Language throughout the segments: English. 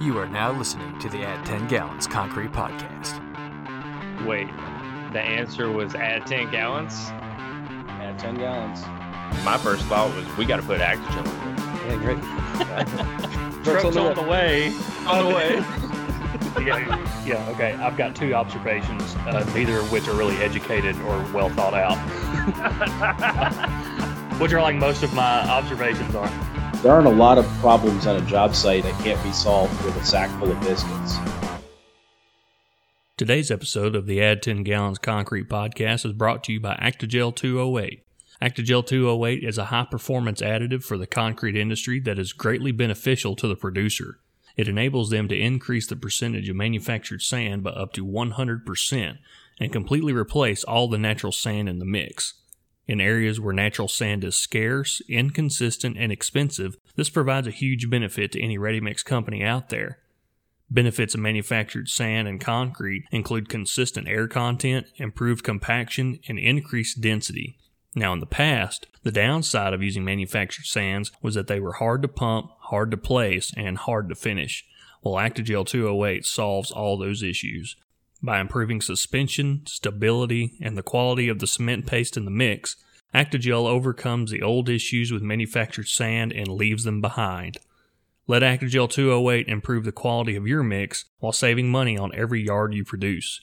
You are now listening to the Add 10 Gallons Concrete Podcast. Wait, the answer was add 10 gallons? Add 10 gallons. My first thought was we got to put Actigel on Yeah, great. Truck's on the way. On the way. yeah, yeah, okay. I've got two observations, uh, neither of which are really educated or well thought out. which are like most of my observations are. There aren't a lot of problems on a job site that can't be solved with a sack full of biscuits. Today's episode of the Add 10 Gallons Concrete podcast is brought to you by Actigel 208. Actigel 208 is a high performance additive for the concrete industry that is greatly beneficial to the producer. It enables them to increase the percentage of manufactured sand by up to 100% and completely replace all the natural sand in the mix. In areas where natural sand is scarce, inconsistent, and expensive, this provides a huge benefit to any ready mix company out there. Benefits of manufactured sand and concrete include consistent air content, improved compaction, and increased density. Now, in the past, the downside of using manufactured sands was that they were hard to pump, hard to place, and hard to finish. Well, Actigel 208 solves all those issues. By improving suspension, stability, and the quality of the cement paste in the mix, Actigel overcomes the old issues with manufactured sand and leaves them behind. Let Actigel 208 improve the quality of your mix while saving money on every yard you produce.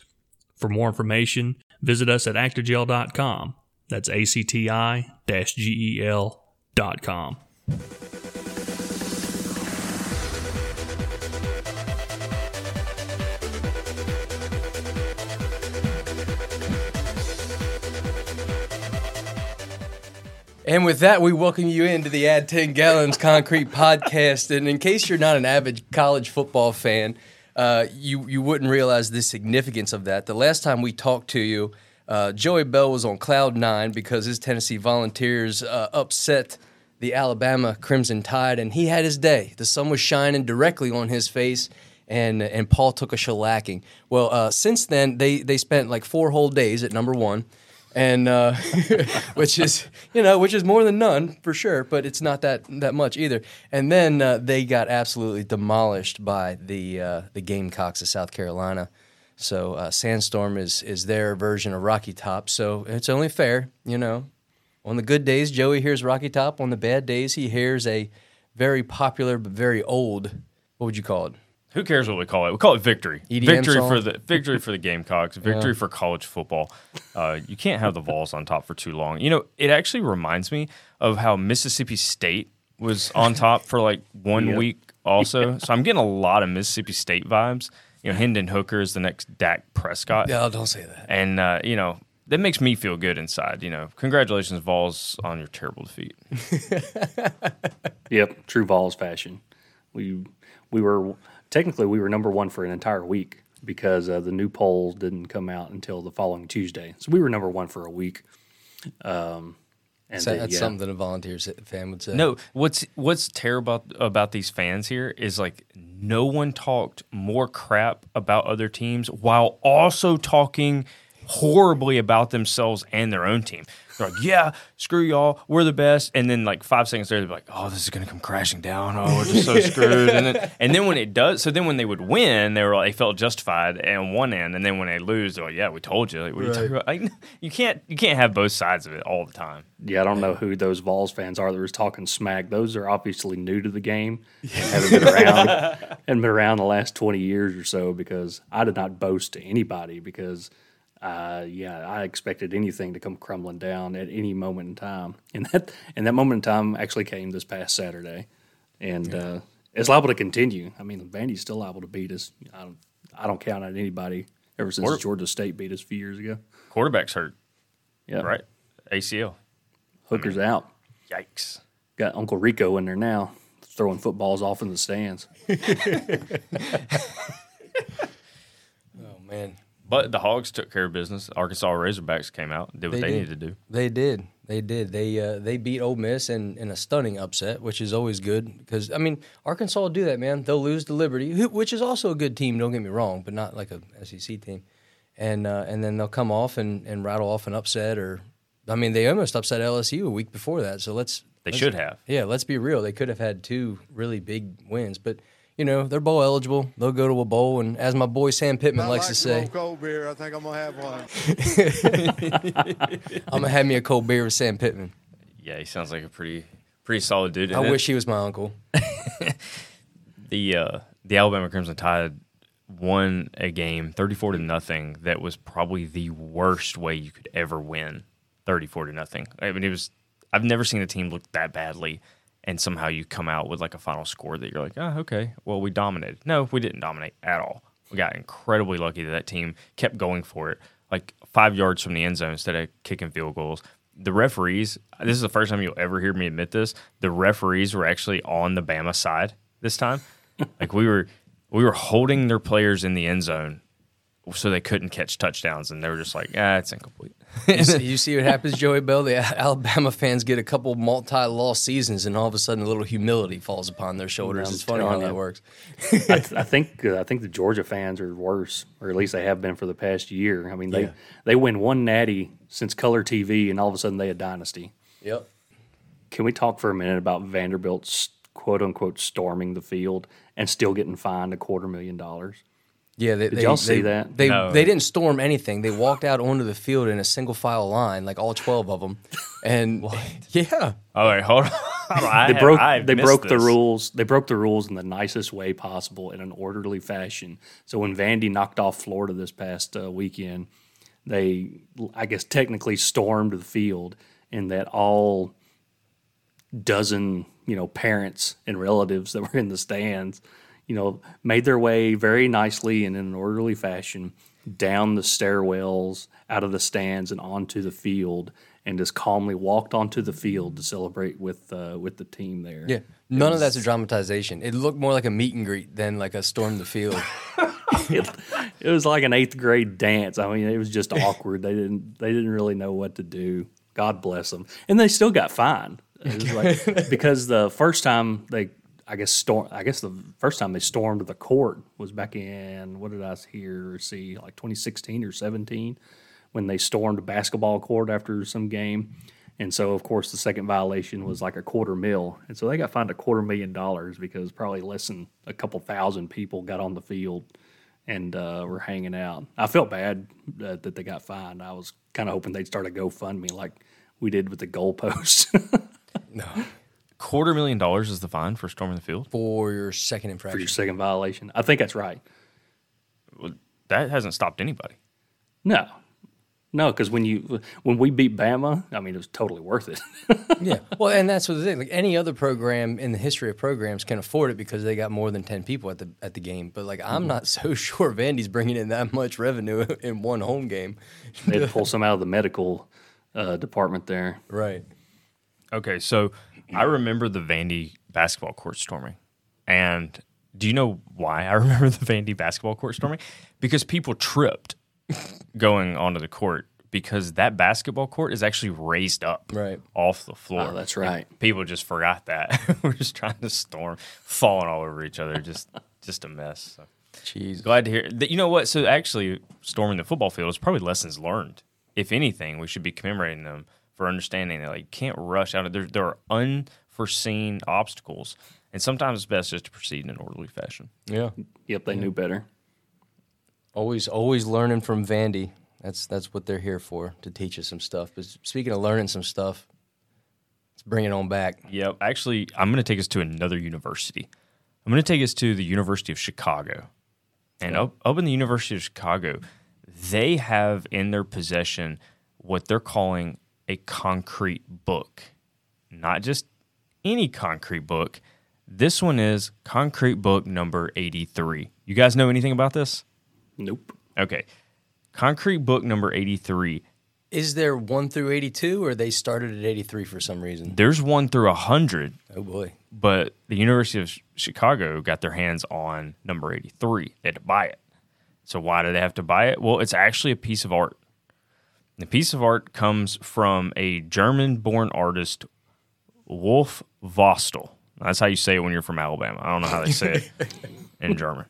For more information, visit us at actigel.com. That's A C T I G E L.com. And with that, we welcome you into the Add 10 Gallons Concrete podcast. And in case you're not an avid college football fan, uh, you, you wouldn't realize the significance of that. The last time we talked to you, uh, Joey Bell was on cloud nine because his Tennessee Volunteers uh, upset the Alabama Crimson Tide, and he had his day. The sun was shining directly on his face, and and Paul took a shellacking. Well, uh, since then they they spent like four whole days at number one and uh, which is you know which is more than none for sure, but it's not that that much either. And then uh, they got absolutely demolished by the uh, the Gamecocks of South Carolina. So uh, Sandstorm is is their version of Rocky Top. So it's only fair, you know. On the good days, Joey hears Rocky Top. On the bad days, he hears a very popular but very old. What would you call it? Who cares what we call it? We call it victory. EDM victory song? for the victory for the Gamecocks. Victory for college football. Uh, you can't have the Vols on top for too long. You know, it actually reminds me of how Mississippi State was on top for like one week also. So I'm getting a lot of Mississippi State vibes. You know, Hendon Hooker is the next Dak Prescott, No, don't say that. and uh, you know that makes me feel good inside. You know, congratulations Vols on your terrible defeat. Yep, true Vols fashion. We we were technically we were number one for an entire week because uh, the new poll didn't come out until the following Tuesday. So we were number one for a week. Um, and So then, that's yeah, something a volunteers fan would say. No, what's what's terrible about, about these fans here is like no one talked more crap about other teams while also talking horribly about themselves and their own team. They're like, "Yeah, screw y'all, we're the best," and then like five seconds later, they're like, "Oh, this is gonna come crashing down. Oh, we're just so screwed." And then and then when it does, so then when they would win, they were like, they felt justified on one end, and then when they lose, they're like, "Yeah, we told you." Like, what are you talking about? Like, you can't you can't have both sides of it all the time. yeah, I don't know who those Vols fans are that was talking smack. Those are obviously new to the game and haven't been around and been around the last twenty years or so. Because I did not boast to anybody because. Uh, yeah, I expected anything to come crumbling down at any moment in time, and that and that moment in time actually came this past Saturday, and uh, it's liable to continue. I mean, Vandy's still liable to beat us. I don't, I don't count on anybody ever since Or- Georgia State beat us a few years ago. Quarterback's hurt, Yeah, right? ACL. Hooker's out. Yikes. Got Uncle Rico in there now, throwing footballs off in the stands. Oh man, But the Hogs took care of business. Arkansas Razorbacks came out, did what They they, needed to do. they did. They did. They uh, they beat Ole Miss in, in a stunning upset, which is always good because I mean Arkansas will do that, man. They'll lose to Liberty, who- which is also a good team. Don't get me wrong, but not like a SEC team. And uh, and then they'll come off and, and rattle off an upset, or I mean they almost upset LSU a week before that. So let's They let's- should have. Yeah, let's be real. They could have had two really big wins, but you know, they're bowl eligible. They'll go to a bowl, and as my boy Sam Pittman I likes like to some old say, cold beer. I think I'm gonna have one. I'm gonna have me a cold beer with Sam Pittman. Yeah, he sounds like a pretty pretty solid dude. I And wish he was my uncle. the uh, the Alabama Crimson Tide won a game 34 to nothing that was probably the worst way you could ever win 34 to nothing. I mean it was I've never seen a team look that badly and somehow you come out with like a final score that you're like, "Oh, okay. Well, we dominated." No, we didn't dominate at all. We got incredibly lucky that that team kept going for it like 5 yards from the end zone instead of kicking field goals. The referees, this is the first time you'll ever hear me admit this. The referees were actually on the Bama side this time. like we were we were holding their players in the end zone so they couldn't catch touchdowns and they were just like, "Ah, it's incomplete." You see, you see what happens, Joey Bell? The Alabama fans get a couple multi-loss seasons, and all of a sudden, a little humility falls upon their shoulders. It's funny how that works. I, th- I think uh, I think the Georgia fans are worse, or at least they have been for the past year. I mean, they Yeah. they win one natty since color TV, and all of a sudden they a dynasty. Yep. Can we talk for a minute about Vanderbilt's quote unquote storming the field and still getting fined a quarter million dollars? Yeah, they, Did they, y'all see they- that? They No. they didn't storm anything. They walked out onto the field in a single file line, like all twelve of them. And yeah, All right, hold on. I They have- broke I they missed broke the rules. They broke the rules in the nicest way possible in an orderly fashion. So when Vandy knocked off Florida this past uh, weekend, they I guess technically stormed the field in that all dozen, you know, parents and relatives that were in the stands, you know, made their way very nicely and in an orderly fashion down the stairwells, out of the stands and onto the field and just calmly walked onto the field to celebrate with uh, with the team there. yeah. None of that's a dramatization. It looked more like a meet and greet than like a storm the field. it, it was like an eighth grade dance. I mean, it was just awkward. They didn't they didn't really know what to do. God bless them, and they still got fined. It was like, because the first time they, I guess storm. I guess the first time they stormed the court was back in what did I hear or see like 2016 or 17 when they stormed a basketball court after some game. And so, of course, the second violation was like a quarter mil. And so they got fined a quarter million dollars because probably less than a couple thousand people got on the field and uh, were hanging out. I felt bad uh, that they got fined. I was kind of hoping they'd start a GoFundMe like we did with the goalpost. Quarter million dollars is the fine for storming the field. for your second infraction. for infraction. your second violation. I think that's right. That hasn't stopped anybody. No, no, because when you when we beat Bama, I mean, it was totally worth it. yeah. Well, and that's what the thing. Like any other program in the history of programs can afford it because they got more than ten people at the at the game. But like, I'm not so sure Vandy's bringing in that much revenue in one home game. they had pull some out of the medical uh, department there. Right. Okay, so I remember the Vandy basketball court storming. And do you know why I remember the Vandy basketball court storming? Because people tripped going onto the court because that basketball court is actually raised up Right. off the floor. Oh, that's right. People just forgot that. We're just trying to storm, falling all over each other. Just just a mess. So. Jeez. Glad to hear that. You know what? So actually, storming the football field is probably lessons learned. If anything, we should be commemorating them for understanding that like you can't rush out. of There, there are unforeseen obstacles, and sometimes it's best just to proceed in an orderly fashion. Yeah. Yep, they knew better. Always, always learning from Vandy. That's that's what they're here for to teach us some stuff. But speaking of learning some stuff, let's bring it on back. Yep. Actually, I'm going to take us to another university. I'm going to take us to the University of Chicago. And up, up in the University of Chicago, they have in their possession what they're calling a concrete book. Not just any concrete book. This one is concrete book number 83. You guys know anything about this? Nope. Okay. Concrete book number 83 Is there one through eighty-two, or they started at eighty-three for some reason? there's one through 100 Oh boy. but the University of Chicago got their hands on number 83. They had to buy it. So why do they have to buy it? Well, it's actually a piece of art. The piece of art comes from a German-born artist, Wolf Vostell. That's how you say it when you're from Alabama. I don't know how they say it in German.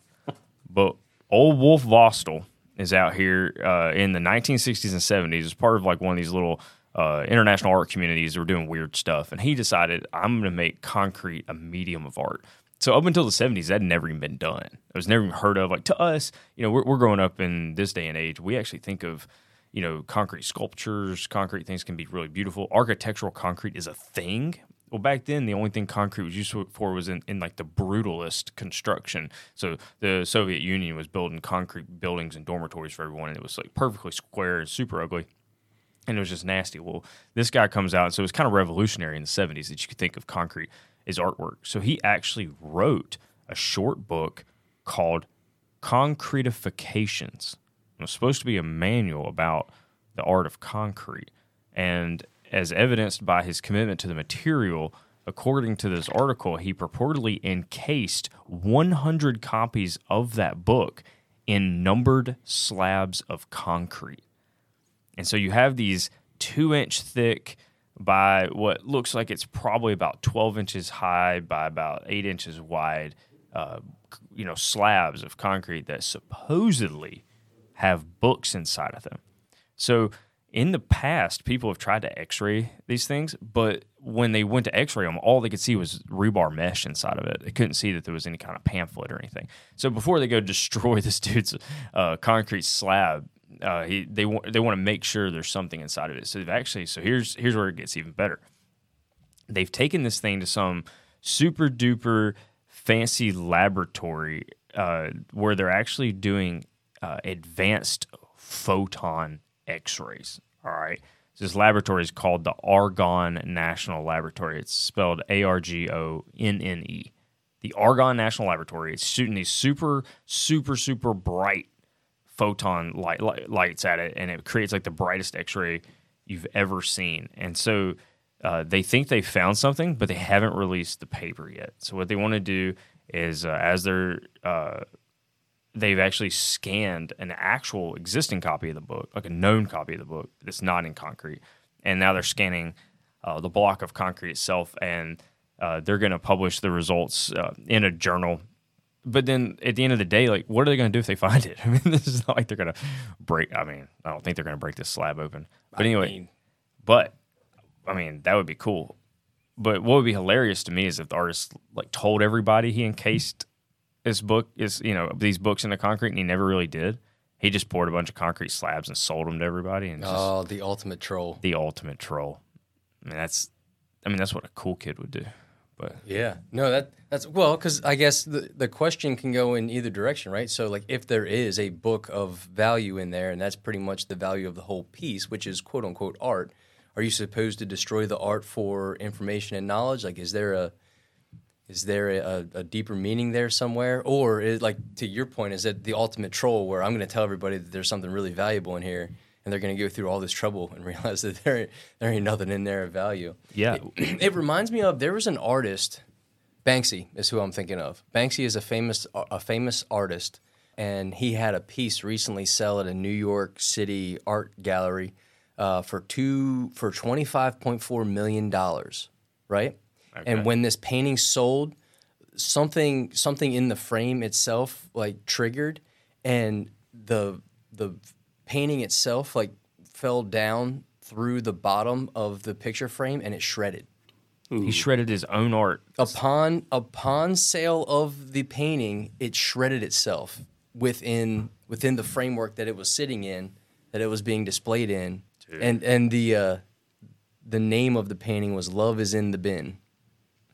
But old Wolf Vostell is out here uh, in the 1960s and 70s as part of like one of these little uh, international art communities that were doing weird stuff. And he decided, I'm going to make concrete a medium of art. so up until the 70s, that had never even been done. It was never even heard of. Like to us, you know, we're, we're growing up in this day and age. We actually think of, you know, concrete sculptures, concrete things can be really beautiful. Architectural concrete is a thing. Well, back then, the only thing concrete was used for was in, in like the brutalist construction. So the Soviet Union was building concrete buildings and dormitories for everyone, and it was like perfectly square and super ugly and it was just nasty. Well, this guy comes out, so it was kind of revolutionary in the 70s that you could think of concrete as artwork. So he actually wrote a short book called Concretifications. It was supposed to be a manual about the art of concrete. And as evidenced by his commitment to the material, according to this article, he purportedly encased 100 copies of that book in numbered slabs of concrete. And so you have these two inch thick by what looks like it's probably about 12 inches high by about eight inches wide, uh, you know, slabs of concrete that supposedly have books inside of them. So in the past, people have tried to x ray these things, but when they went to x ray them, all they could see was rebar mesh inside of it. They couldn't see that there was any kind of pamphlet or anything. So before they go destroy this dude's uh, concrete slab, uh, he, they they want to make sure there's something inside of it. So they've actually so here's here's where it gets even better. They've taken this thing to some super duper fancy laboratory uh, where they're actually doing uh, advanced photon X-rays. All right, this laboratory is called the Argonne National Laboratory. It's spelled A R G O N N E. The Argonne National Laboratory. is shooting these super super super bright photon light, light, lights at it, and it creates like the brightest X-ray you've ever seen. And so uh, they think they found something, but they haven't released the paper yet. So what they want to do is, uh, as they're uh, they've actually scanned an actual existing copy of the book, like a known copy of the book that's not in concrete, and now they're scanning uh, the block of concrete itself, and uh, they're going to publish the results uh, in a journal but then at the end of the day, like, what are they going to do if they find it? I mean, this is not like they're going to break. I mean, I don't think they're going to break this slab open. But anyway, mean- but I mean, that would be cool. But what would be hilarious to me is if the artist like told everybody he encased this book is you know these books into concrete, and he never really did. He just poured a bunch of concrete slabs and sold them to everybody, and Oh, the ultimate troll. the ultimate troll. I mean, that's, I mean, that's what a cool kid would do. But Yeah, no, that that's well, because I guess the the question can go in either direction, right? So, like, if there is a book of value in there, and that's pretty much the value of the whole piece, which is quote unquote art, are you supposed to destroy the art for information and knowledge? Like, is there a is there a, a deeper meaning there somewhere, or is, like to your point, is it the ultimate troll where I'm going to tell everybody that there's something really valuable in here, and they're going to go through all this trouble and realize that there there ain't nothing in there of value? yeah, it reminds me of there was an artist Banksy is who I'm thinking of. Banksy is a famous a famous artist and he had a piece recently sell at a New York City art gallery uh, for two for 25.4 million dollars, right? And when this painting sold, something something in the frame itself like triggered and the the painting itself like fell down through the bottom of the picture frame and it shredded. He shredded his own art. upon upon sale of the painting, it shredded itself within within the framework that it was sitting in, that it was being displayed in, and and the uh, the name of the painting was "Love Is in the Bin."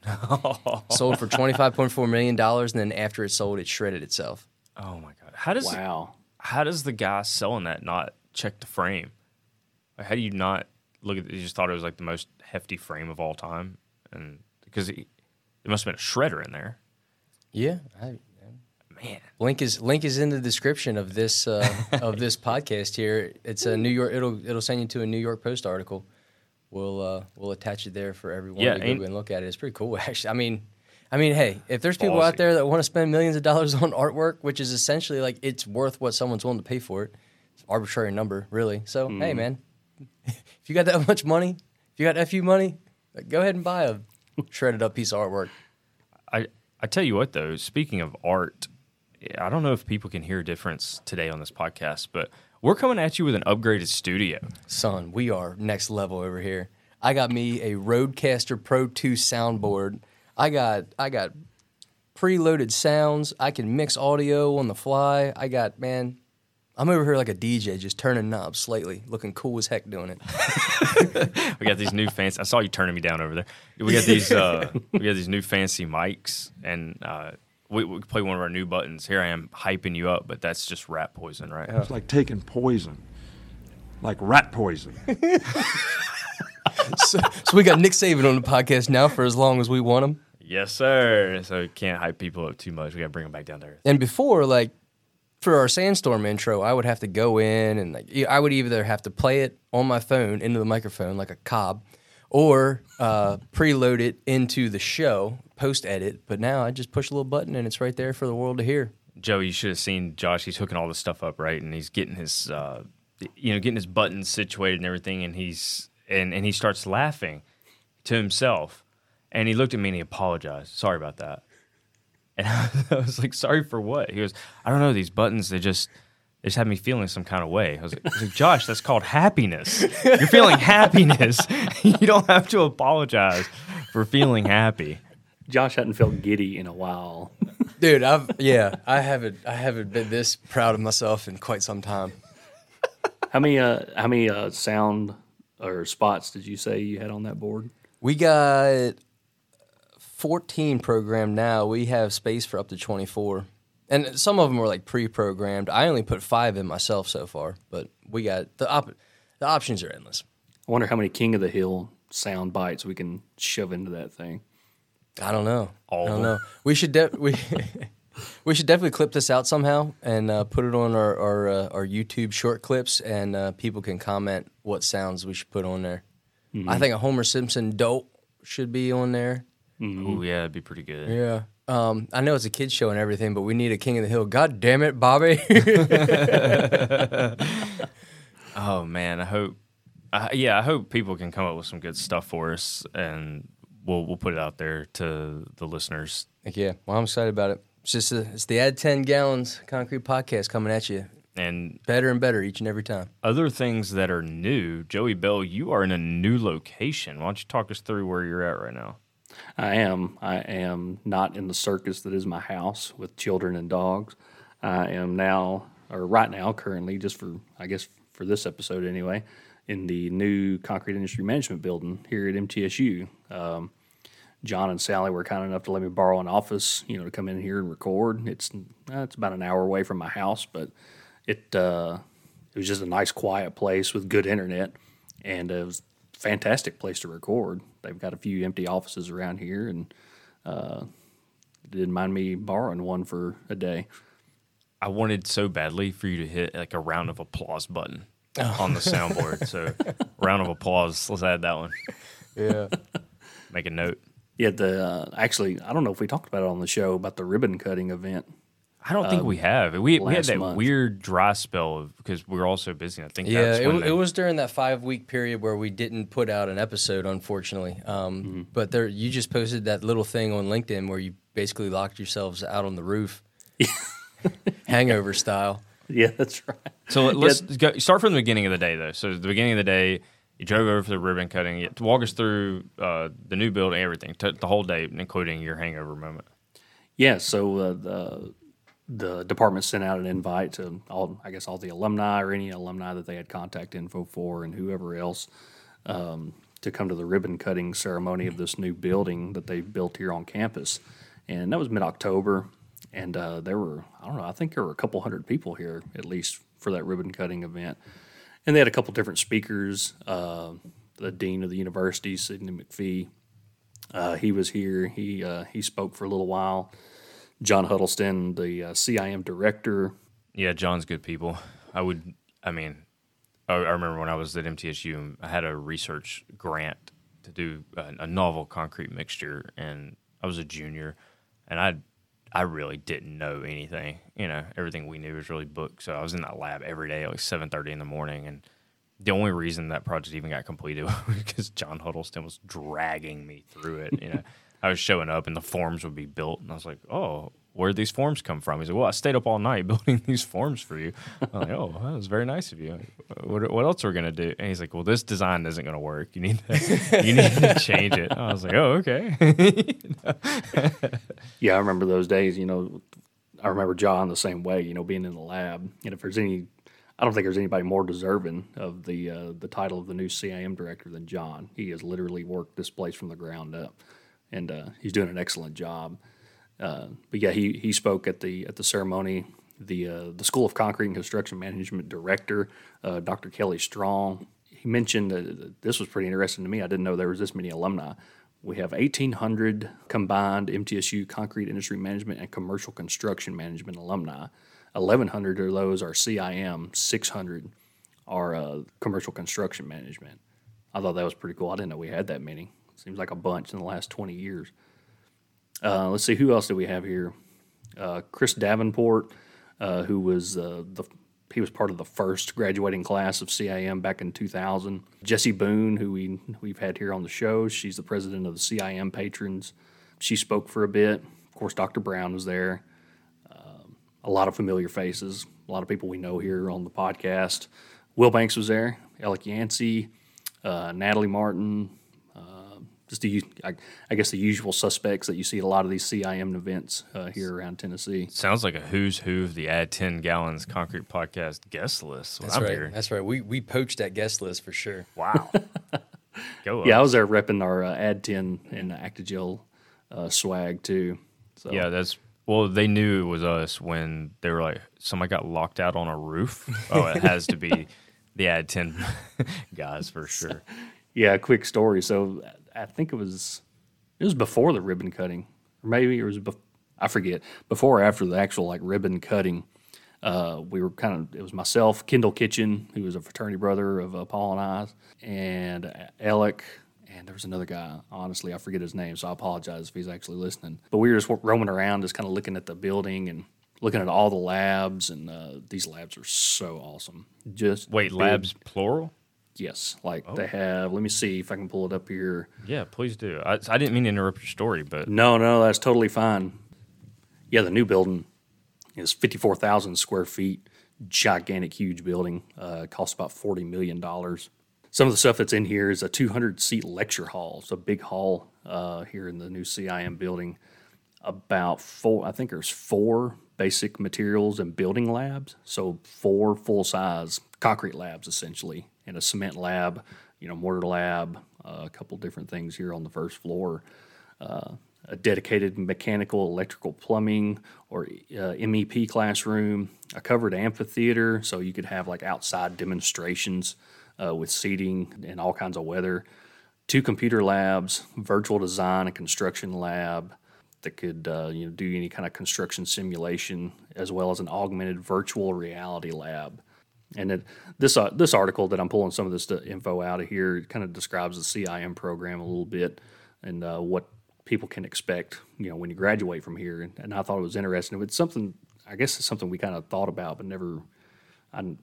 sold for twenty five point four million dollars, and then after it sold, it shredded itself. Oh my god! How does Wow. how does the guy selling that not check the frame? Like, how do you not look at? It? You just thought it was like the most hefty frame of all time, and because it, there must have been a shredder in there. Yeah, I, Man, link is link is in the description of this uh, of this podcast here. It's a New York. It'll it'll send you to a New York Post article. We'll uh, we'll attach it there for everyone Yeah, to go and look at it. It's pretty cool, actually. I mean, I mean, hey, if there's people out there that want to spend millions of dollars on artwork, which is essentially like it's worth what someone's willing to pay for it, it's an arbitrary number, really. So Mm-hmm. hey, man, if you got that much money, if you got fu money, go ahead and buy a shredded up piece of artwork. I I tell you what though. Speaking of art, I don't know if people can hear a difference today on this podcast, but we're coming at you with an upgraded studio. Son, we are next level over here. I got me a Rodecaster Pro 2 soundboard. I got I got preloaded sounds. I can mix audio on the fly. I got man. I'm over here like a DJ, just turning knobs slightly, looking cool as heck doing it. We got these new fancy. I saw you turning me down over there. We got these. Uh, we got these new fancy mics, and uh, we, we play one of our new buttons. Here I am hyping you up, but that's just rat poison, right? It's like taking poison, like rat poison. so, so we got Nick Saban on the podcast now for as long as we want him. Yes, sir. So you can't hype people up too much. We got to bring them back down there. And before, like for our sandstorm intro, I would have to go in and like I would either have to play it on my phone into the microphone like a cob, or uh, preload it into the show post edit. But now I just push a little button and it's right there for the world to hear. Joe, you should have seen Josh. He's hooking all this stuff up, right? And he's getting his, uh, you know, getting his buttons situated and everything. And he's and and he starts laughing to himself. And he looked at me and he apologized. Sorry about that. And I was like, sorry for what? He goes, I don't know. These buttons, they just they just had me feeling some kind of way. I was like, I was like Josh, that's called happiness. You're feeling happiness. you don't have to apologize for feeling happy. Josh hadn't felt giddy in a while. Dude, I've yeah, I haven't I haven't been this proud of myself in quite some time. How many uh, how many uh, sound or spots did you say you had on that board? We got 14 programmed now. We have space for up to 24. And some of them were like pre-programmed. I only put 5 in myself so far, but we got the op- the options are endless. I wonder how many King of the Hill sound bites we can shove into that thing. I don't know. All I don't know. We should de- we we should definitely clip this out somehow and uh, put it on our our, uh, our YouTube short clips, and uh, people can comment what sounds we should put on there. I think a Homer Simpson dope should be on there. Oh yeah, it'd be pretty good. Yeah. Um, I know it's a kids show and everything, but we need a King of the Hill. God damn it, Bobby! Oh man, I hope. Uh, yeah, I hope people can come up with some good stuff for us, and we'll we'll put it out there to the listeners. Heck yeah, well, I'm excited about it. It's just a, it's the Add Ten Gallons Concrete podcast coming at you, And better and better each and every time. other things that are new, Joey Bell, you are in a new location. Why don't you talk us through where you're at right now? I am. I am not in the circus that is my house with children and dogs. I am now, or right now, currently, just for I guess for this episode anyway, in the new concrete industry management building here at MTSU. Um, John and Sally were kind enough to let me borrow an office, you know, to come in here and record. It's uh, it's about an hour away from my house, but it uh, it was just a nice, quiet place with good internet, and it was a fantastic place to record. They've got a few empty offices around here, and uh, didn't mind me borrowing one for a day. I wanted so badly for you to hit like a round of applause button on the soundboard. so, round of applause. Let's add that one. Yeah. Make a note. Yeah, the uh, actually, I don't know if we talked about it on the show about the ribbon cutting event. I don't think we have. We, we had that month. weird dry spell of, because we were all so busy. I think Yeah, that's it, when they- it was during that five week period where we didn't put out an episode, unfortunately. Um, Mm-hmm. But there, you just posted that little thing on LinkedIn where you basically locked yourselves out on the roof, hangover style. Yeah, that's right. So let- let's go, start from the beginning of the day, though. So the beginning of the day, you drove over for the ribbon cutting. You, walk us through uh, the new building, everything, t- the whole day, including your hangover moment. Yeah, so uh, the the department sent out an invite to all, I guess, all the alumni or any alumni that they had contact info for, and whoever else um, to come to the ribbon cutting ceremony of this new building that they built here on campus. And that was mid October, and uh, there were I don't know, I think there were a couple hundred people here at least for that ribbon cutting event. And they had a couple different speakers. Uh, the dean of the university, Sidney McPhee, uh, he was here. He uh, he spoke for a little while. John Huddleston, the uh, CIM director. Yeah, John's good people. I would, I mean, I, I remember when I was at MTSU, I had a research grant to do a, a novel concrete mixture, and I was a junior, and I, I really didn't know anything. You know, everything we knew was really booked. So I was in that lab every day, at like seven thirty in the morning, and the only reason that project even got completed was because John Huddleston was dragging me through it. You know, I was showing up, and the forms would be built, and I was like, oh, where'd these forms come from? He's like, well, I stayed up all night building these forms for you. I'm like, oh, that was very nice of you. What, what else are we gonna do? And he's like, well, this design isn't gonna work. You need to, you need to change it. I was like, oh, okay. Yeah, I remember those days. You know, I remember John the same way. You know, being in the lab, and if there's any, I don't think there's anybody more deserving of the uh, the title of the new CIM director than John. He has literally worked this place from the ground up, and uh, he's doing an excellent job. Uh, but yeah, he he spoke at the at the ceremony. The uh, the School of Concrete and Construction Management director, uh, Dr. Kelly Strong, he mentioned that this was pretty interesting to me. I didn't know there was this many alumni. We have 1,800 combined MTSU concrete industry management and commercial construction management alumni. 1,100 of those are CIM, 600 are uh, commercial construction management. I thought that was pretty cool. I didn't know we had that many. Seems like a bunch in the last 20 years. Uh, let's see, who else do we have here? Uh, Chris Davenport, uh, who was uh, the he was part of the first graduating class of CIM back in 2000. Jesse Boone, who we we've had here on the show, she's the president of the CIM patrons. She spoke for a bit. Of course, Dr. Brown was there. Um, a lot of familiar faces, a lot of people we know here on the podcast. Will Banks was there. Alec Yancey, uh, Natalie Martin, just the I, I guess the usual suspects that you see at a lot of these CIM events uh, here around Tennessee. Sounds like a who's who of the Add 10 Gallons Concrete Podcast guest list. That's I'm right. hearing. That's right. We we poached that guest list for sure. Wow. Go Up. Yeah, I was there repping our uh, Add 10 and Actigel uh, swag too. So Yeah, that's well. They knew it was us when they were like, somebody got locked out on a roof. Oh, it has to be the Add Ten guys for sure. Yeah, quick story. So I think it was it was before the ribbon cutting, or maybe it was bef- I forget before or after the actual like ribbon cutting. Uh, we were kind of it was myself, Kendall Kitchen, who was a fraternity brother of uh, Paul and I, and Alec, and there was another guy. Honestly, I forget his name, so I apologize if he's actually listening. But we were just roaming around, just kind of looking at the building and looking at all the labs, and uh, these labs are so awesome. Just Wait, big- labs plural? Yes, like Oh. they have. Let me see if I can pull it up here. Yeah, please do. I, I didn't mean to interrupt your story, but No, no, that's totally fine. Yeah, the new building is 54,000 square feet, gigantic, huge building. Uh, costs about $40 million. Some of the stuff that's in here is a 200 seat lecture hall. It's a big hall uh, here in the new CIM building. About four, I think there's four basic materials and building labs. So, four full size concrete labs essentially, and a cement lab, you know, mortar lab, uh, a couple different things here on the first floor uh, a dedicated mechanical, electrical, plumbing, or uh, MEP classroom, a covered amphitheater, so you could have like outside demonstrations uh, with seating in all kinds of weather, two computer labs, virtual design and construction lab that could uh, you know do any kind of construction simulation, as well as an augmented virtual reality lab. And it, this uh, this article that I'm pulling some of this info out of here kind of describes the CIM program a little bit and uh, what people can expect, you know, when you graduate from here. And, and I thought it was interesting. It's something, I guess, it's something we kind of thought about, but never, I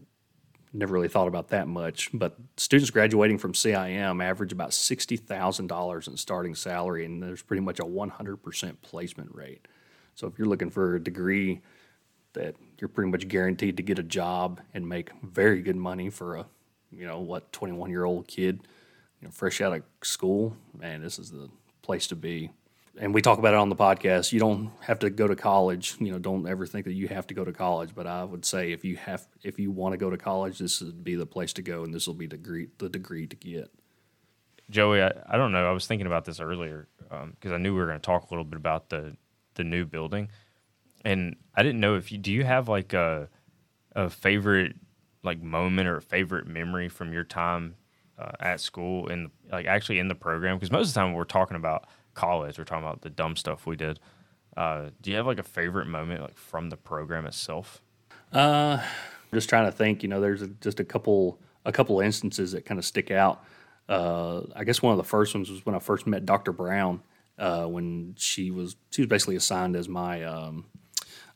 never really thought about that much. But students graduating from CIM average about sixty thousand dollars in starting salary, and there's pretty much a one hundred percent placement rate. So if you're looking for a degree that you're pretty much guaranteed to get a job and make very good money for a, you know, what, 21 year old kid, you know, fresh out of school, man, this is the place to be. And we talk about it on the podcast. You don't have to go to college. You know, don't ever think that you have to go to college. But I would say if you have, if you want to go to college, this would be the place to go, and this will be degree the degree to get. Joey, I, I don't know. I was thinking about this earlier um, because I knew we were going to talk a little bit about the the new building, and I didn't know if you do you have like a a favorite like moment or a favorite memory from your time uh, at school and like actually in the program because most of the time we're talking about college, we're talking about the dumb stuff we did. Uh, do you have like a favorite moment like from the program itself? Uh, just trying to think. You know, there's a, just a couple a couple instances that kind of stick out. Uh, I guess one of the first ones was when I first met Dr. Brown. Uh, when she was she was basically assigned as my um,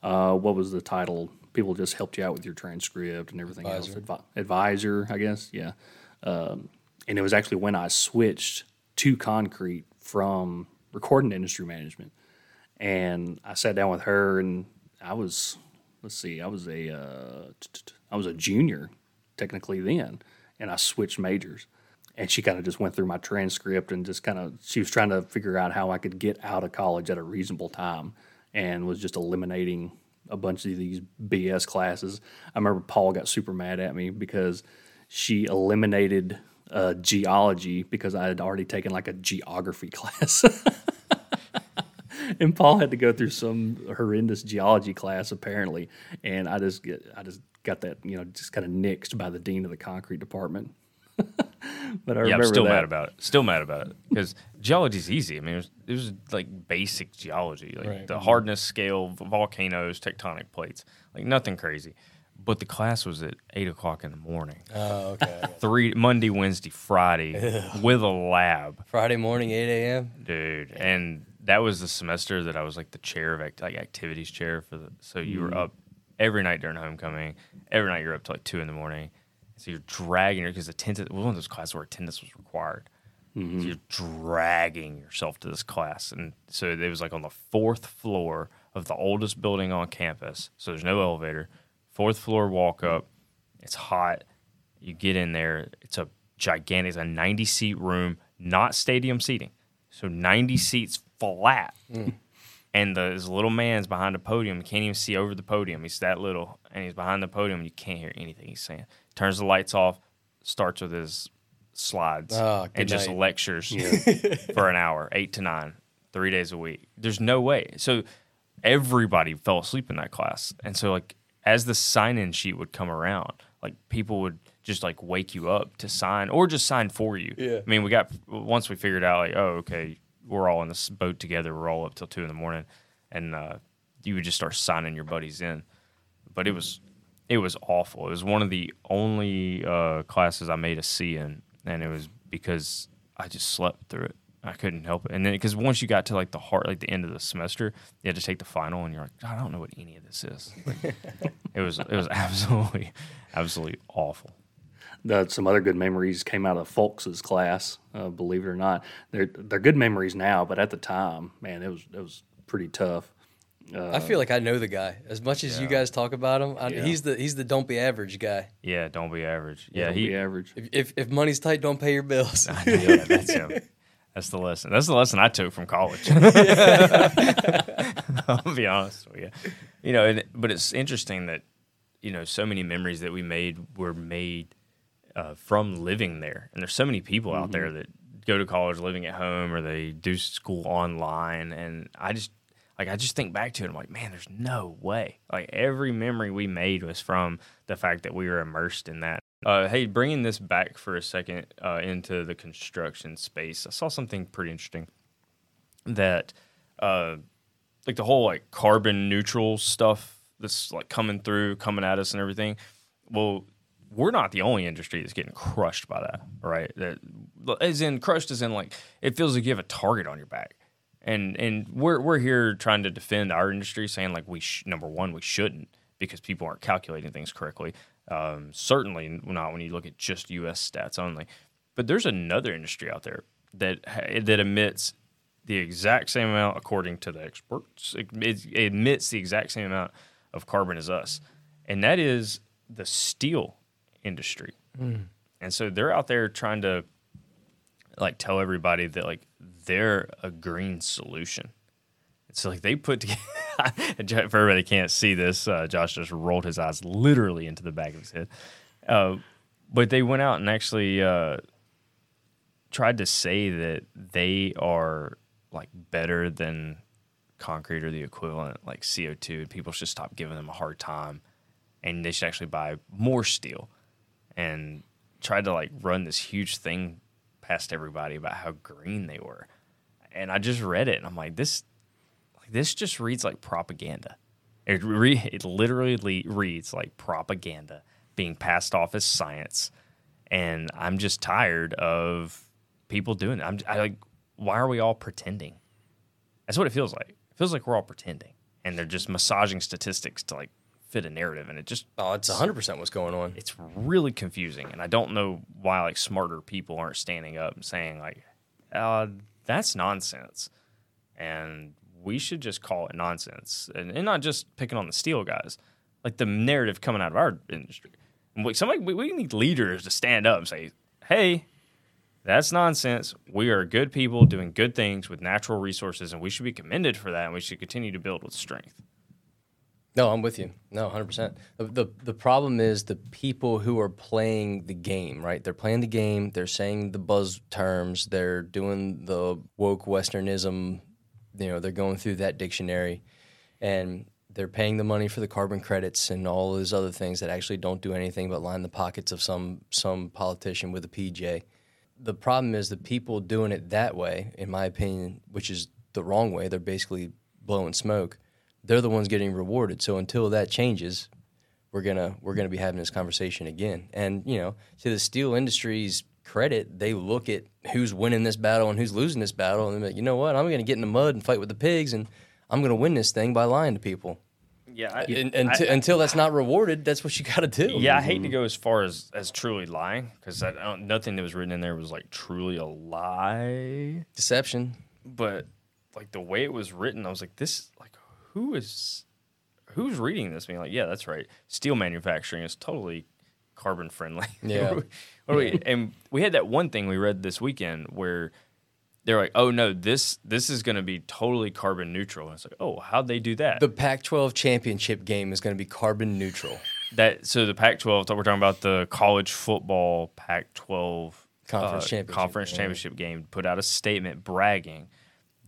uh, what was the title? People just helped you out with your transcript and everything else. Advi- advisor, I guess. Yeah. Um, and it was actually when I switched to concrete from recording industry management. and I sat down with her, and I was let's see, I was a uh, t- t- t- I was a junior technically then, and I switched majors. And she kind of just went through my transcript and just kind of she was trying to figure out how I could get out of college at a reasonable time, and was just eliminating a bunch of these BS classes. I remember Paul got super mad at me because she eliminated uh, geology because I had already taken like a geography class. and Paul had to go through some horrendous geology class apparently, and I just get I just got that you know just kind of nixed by the dean of the concrete department. But I Yeah, remember I'm still that. mad about it. Still mad about it because geology is easy. I mean, it was, it was like basic geology, like the mm-hmm. hardness scale, volcanoes, tectonic plates, like nothing crazy. But the class was at eight o'clock in the morning. Oh, okay. Three Monday, Wednesday, Friday with a lab, Friday morning, 8 a.m. dude. And that was the semester that I was like the chair of act- like activities chair for the. So you were mm-hmm. up every night during homecoming. Every night you're up till like two in the morning. So you're dragging because attendance was one of those classes where attendance was required. So mm-hmm. you're dragging yourself to this class, and so it was like on the fourth floor of the oldest building on campus. So there's no elevator. Fourth floor walk up. It's hot. You get in there. It's a gigantic, it's a 90 seat room, not stadium seating. So 90 seats flat. Mm. And the, this little man's behind the podium. You can't even see over the podium. He's that little, and he's behind the podium, and you can't hear anything he's saying. Turns the lights off, starts with his slides, Oh, and just night. lectures for an hour, eight to nine, three days a week. There's no way. So everybody fell asleep in that class. And so, like, as the sign in sheet would come around, like, people would just like wake you up to sign or just sign for you. Yeah. I mean, we got, once we figured out, like, oh, okay, we're all in this boat together. We're all up till two in the morning. And uh, you would just start signing your buddies in. But it was, it was awful. It was one of the only uh, classes I made a C in, and it was because I just slept through it. I couldn't help it, and then because once you got to like the heart, like the end of the semester, you had to take the final, and you're like, I don't know what any of this is. Like, it was, it was absolutely, absolutely awful. the, some other good memories came out of Folks's class. Uh, believe it or not, they're they're good memories now, but at the time, man, it was it was pretty tough. I feel like I know the guy. As much as you guys talk about him, I, Yeah. he's the he's the don't be average guy. Yeah, don't be average. Yeah, Don't he. be average. If, if if money's tight, don't pay your bills. yeah, that's him. That's the lesson. That's the lesson I took from college. I'll be honest with you. You know, and, but it's interesting that you know so many memories that we made were made uh, from living there, and there's so many people out there that go to college living at home or they do school online, and I just like I just think back to it. I'm like, man, there's no way. Like every memory we made was from the fact that we were immersed in that. Uh, hey, bringing this back for a second uh, into the construction space, I saw something pretty interesting that, uh, like the whole like carbon neutral stuff that's like coming through, coming at us, and everything. Well, we're not the only industry that's getting crushed by that, right? That as in crushed as in like it feels like you have a target on your back, and and we're we're here trying to defend our industry, saying like we sh- number one we shouldn't because people aren't calculating things correctly. Um, certainly not when you look at just U.S. stats only. But there's another industry out there that that emits the exact same amount, according to the experts. It, it emits the exact same amount of carbon as us, and that is the steel industry. And so they're out there trying to like tell everybody that like they're a green solution. It's like they put together. for everybody can't see this, uh, Josh just rolled his eyes literally into the back of his head. Uh, but they went out and actually uh, tried to say that they are like better than concrete or the equivalent, like CO2, and people should stop giving them a hard time, and they should actually buy more steel, and tried to like run this huge thing past everybody about how green they were, and I just read it and I'm like, this, like, this just reads like propaganda. It re- it literally reads like propaganda being passed off as science, and I'm just tired of people doing it. I'm I like, why are we all pretending? That's what it feels like. It feels like we're all pretending, and they're just massaging statistics to like fit a narrative, and it just Oh, it's 100 percent what's going on. it's really confusing, and I don't know why like smarter people aren't standing up and saying like, uh, "That's nonsense," and we should just call it nonsense and, and not just picking on the steel guys, like the narrative coming out of our industry. We, somebody, we, we need leaders to stand up and say, hey, that's nonsense. We are good people doing good things with natural resources, and we should be commended for that, and we should continue to build with strength. No, I'm with you. No, 100%. The, the the problem is the people who are playing the game, right? They're playing the game, they're saying the buzz terms, they're doing the woke westernism, you know, they're going through that dictionary and they're paying the money for the carbon credits and all those other things that actually don't do anything but line the pockets of some some politician with a PJ. The problem is the people doing it that way, in my opinion, which is the wrong way, they're basically blowing smoke they're the ones getting rewarded. So until that changes, we're gonna we're gonna be having this conversation again. And you know, to the steel industry's credit, they look at who's winning this battle and who's losing this battle, and they're like, you know what, I'm gonna get in the mud and fight with the pigs, and I'm gonna win this thing by lying to people. Yeah, I, And, and t- until that's not rewarded, that's what you got to do. yeah. I hate to mm-hmm. go as far as as truly lying because nothing that was written in there was like truly a lie. deception. But like the way it was written, I was like, this who is who's reading this? Being like, yeah, that's right. Steel manufacturing is totally carbon friendly. Yeah. What we- and we had that one thing we read this weekend where they're like, oh no, this this is going to be totally carbon neutral. And it's like, oh, how'd they do that? The Pac-12 championship game is going to be carbon neutral. that so the Pac-12. We're talking about the college football Pac-12 Conference uh, championship, conference yeah. championship game. Put out a statement bragging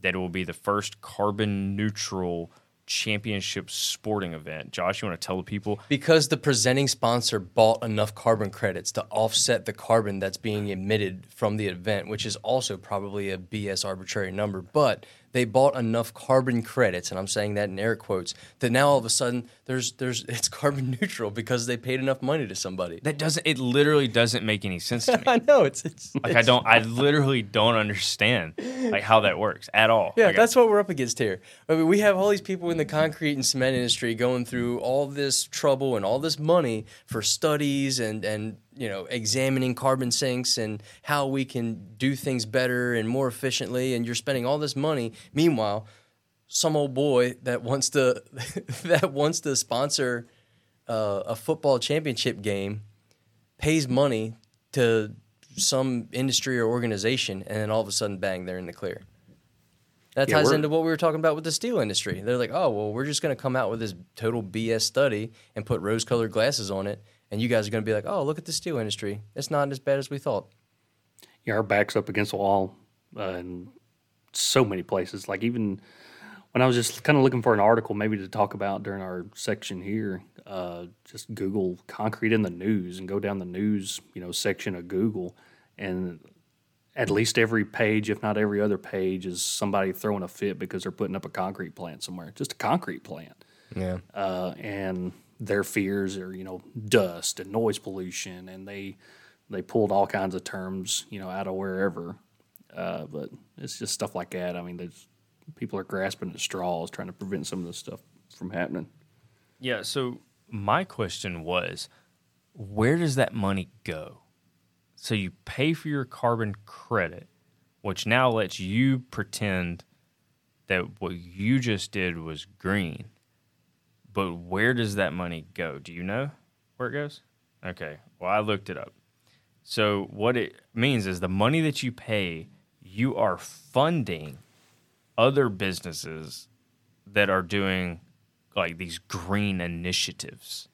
that it will be the first carbon neutral championship sporting event. Josh, you want to tell the people? Because the presenting sponsor bought enough carbon credits to offset the carbon that's being emitted from the event, which is also probably a BS arbitrary number, but they bought enough carbon credits, and I'm saying that in air quotes, that now all of a sudden there's there's it's carbon neutral because they paid enough money to somebody. That doesn't. It literally doesn't make any sense to me. I know it's it's Like I don't. I literally don't understand like how that works at all. Yeah, Like, I- that's what we're up against here. I mean, we have all these people in the concrete and cement industry going through all this trouble and all this money for studies and and you know examining carbon sinks and how we can do things better and more efficiently. And you're spending all this money. Meanwhile, some old boy that wants to that wants to sponsor uh, a football championship game pays money to some industry or organization, and then all of a sudden, bang, they're in the clear. That ties we're- into what we were talking about with the steel industry. They're like, oh, well, we're just going to come out with this total BS study and put rose colored glasses on it. And you guys are going to be like, oh, look at the steel industry. It's not as bad as we thought. yeah, our backs up against the wall uh, in so many places. Like even when I was just kind of looking for an article, maybe to talk about during our section here, uh, just Google concrete in the news and go down the news, you know, section of Google, and at least every page, if not every other page, is somebody throwing a fit because they're putting up a concrete plant somewhere, just a concrete plant Yeah. uh, and their fears are you know dust and noise pollution, and they they pulled all kinds of terms you know out of wherever. Uh, but it's just stuff like that. I mean, there's people are grasping at straws trying to prevent some of this stuff from happening. Yeah. So my question was, where does that money go? So you pay for your carbon credit, which now lets you pretend that what you just did was green. But where does that money go? Do you know where it goes? Okay. Well, I looked it up. So what it means is the money that you pay, you are funding other businesses that are doing like these green initiatives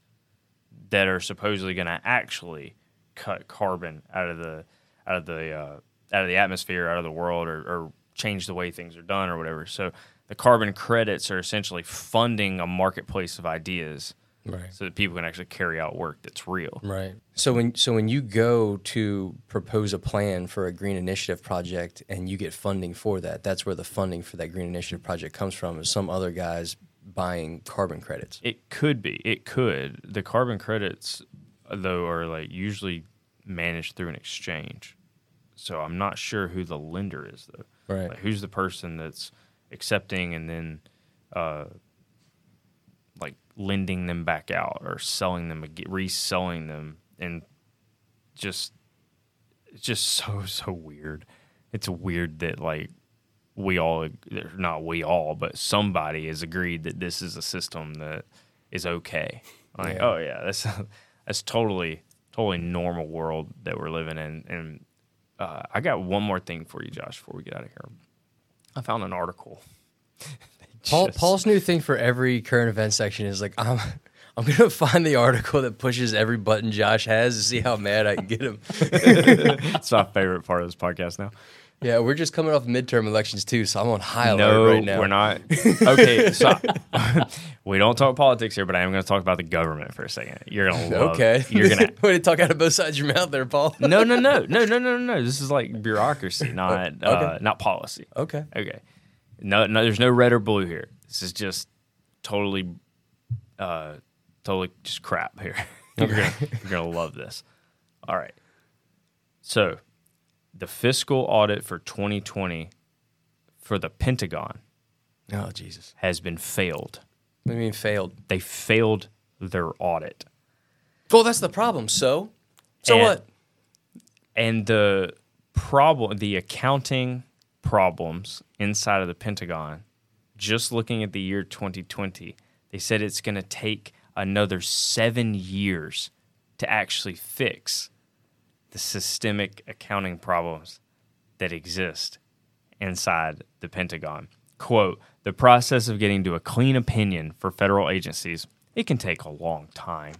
that are supposedly going to actually cut carbon out of the out of the uh, out of the atmosphere, out of the world, or, or change the way things are done, or whatever. So the carbon credits are essentially funding a marketplace of ideas, Right. so that people can actually carry out work that's real. Right. So when so when you go to propose a plan for a green initiative project and you get funding for that, that's where the funding for that green initiative project comes from. Is some other guys buying carbon credits? It could be. It could. The carbon credits, though, are like usually managed through an exchange. So I'm not sure who the lender is, though. Right. Like who's the person that's accepting and then, uh, like lending them back out or selling them, reselling them, and just it's just so so weird. It's weird that like we all not we all, but somebody has agreed that this is a system that is okay. Like, Yeah. oh yeah, that's that's totally totally normal world that we're living in. And uh, I got one more thing for you, Josh, before we get out of here. I found an article. Paul, Just- Paul's new thing for every current event section is like, I'm, I'm gonna find the article that pushes every button Josh has to see how mad I can get him. It's my favorite part of this podcast now. Yeah, we're just coming off midterm elections too, so I'm on high alert No, right now. we're not. Okay, so we don't talk politics here, but I am going to talk about the government for a second. You're going to love. Okay, You're going to. way to talk out of both sides of your mouth there, Paul. No, no, no, no, no, no, no. This is like bureaucracy, not uh, not policy. Okay. Okay. No, no. There's no red or blue here. This is just totally, uh, totally just crap here. you're gonna you're gonna love this. All right. So, the fiscal audit for 2020 for the Pentagon Oh Jesus! has been failed. What do you mean failed? They failed their audit. Well, that's the problem. So, so And- what? and the problem the accounting problems inside of the pentagon just looking at the year 2020 they said it's going to take another seven years to actually fix the systemic accounting problems that exist inside the pentagon quote the process of getting to a clean opinion for federal agencies it can take a long time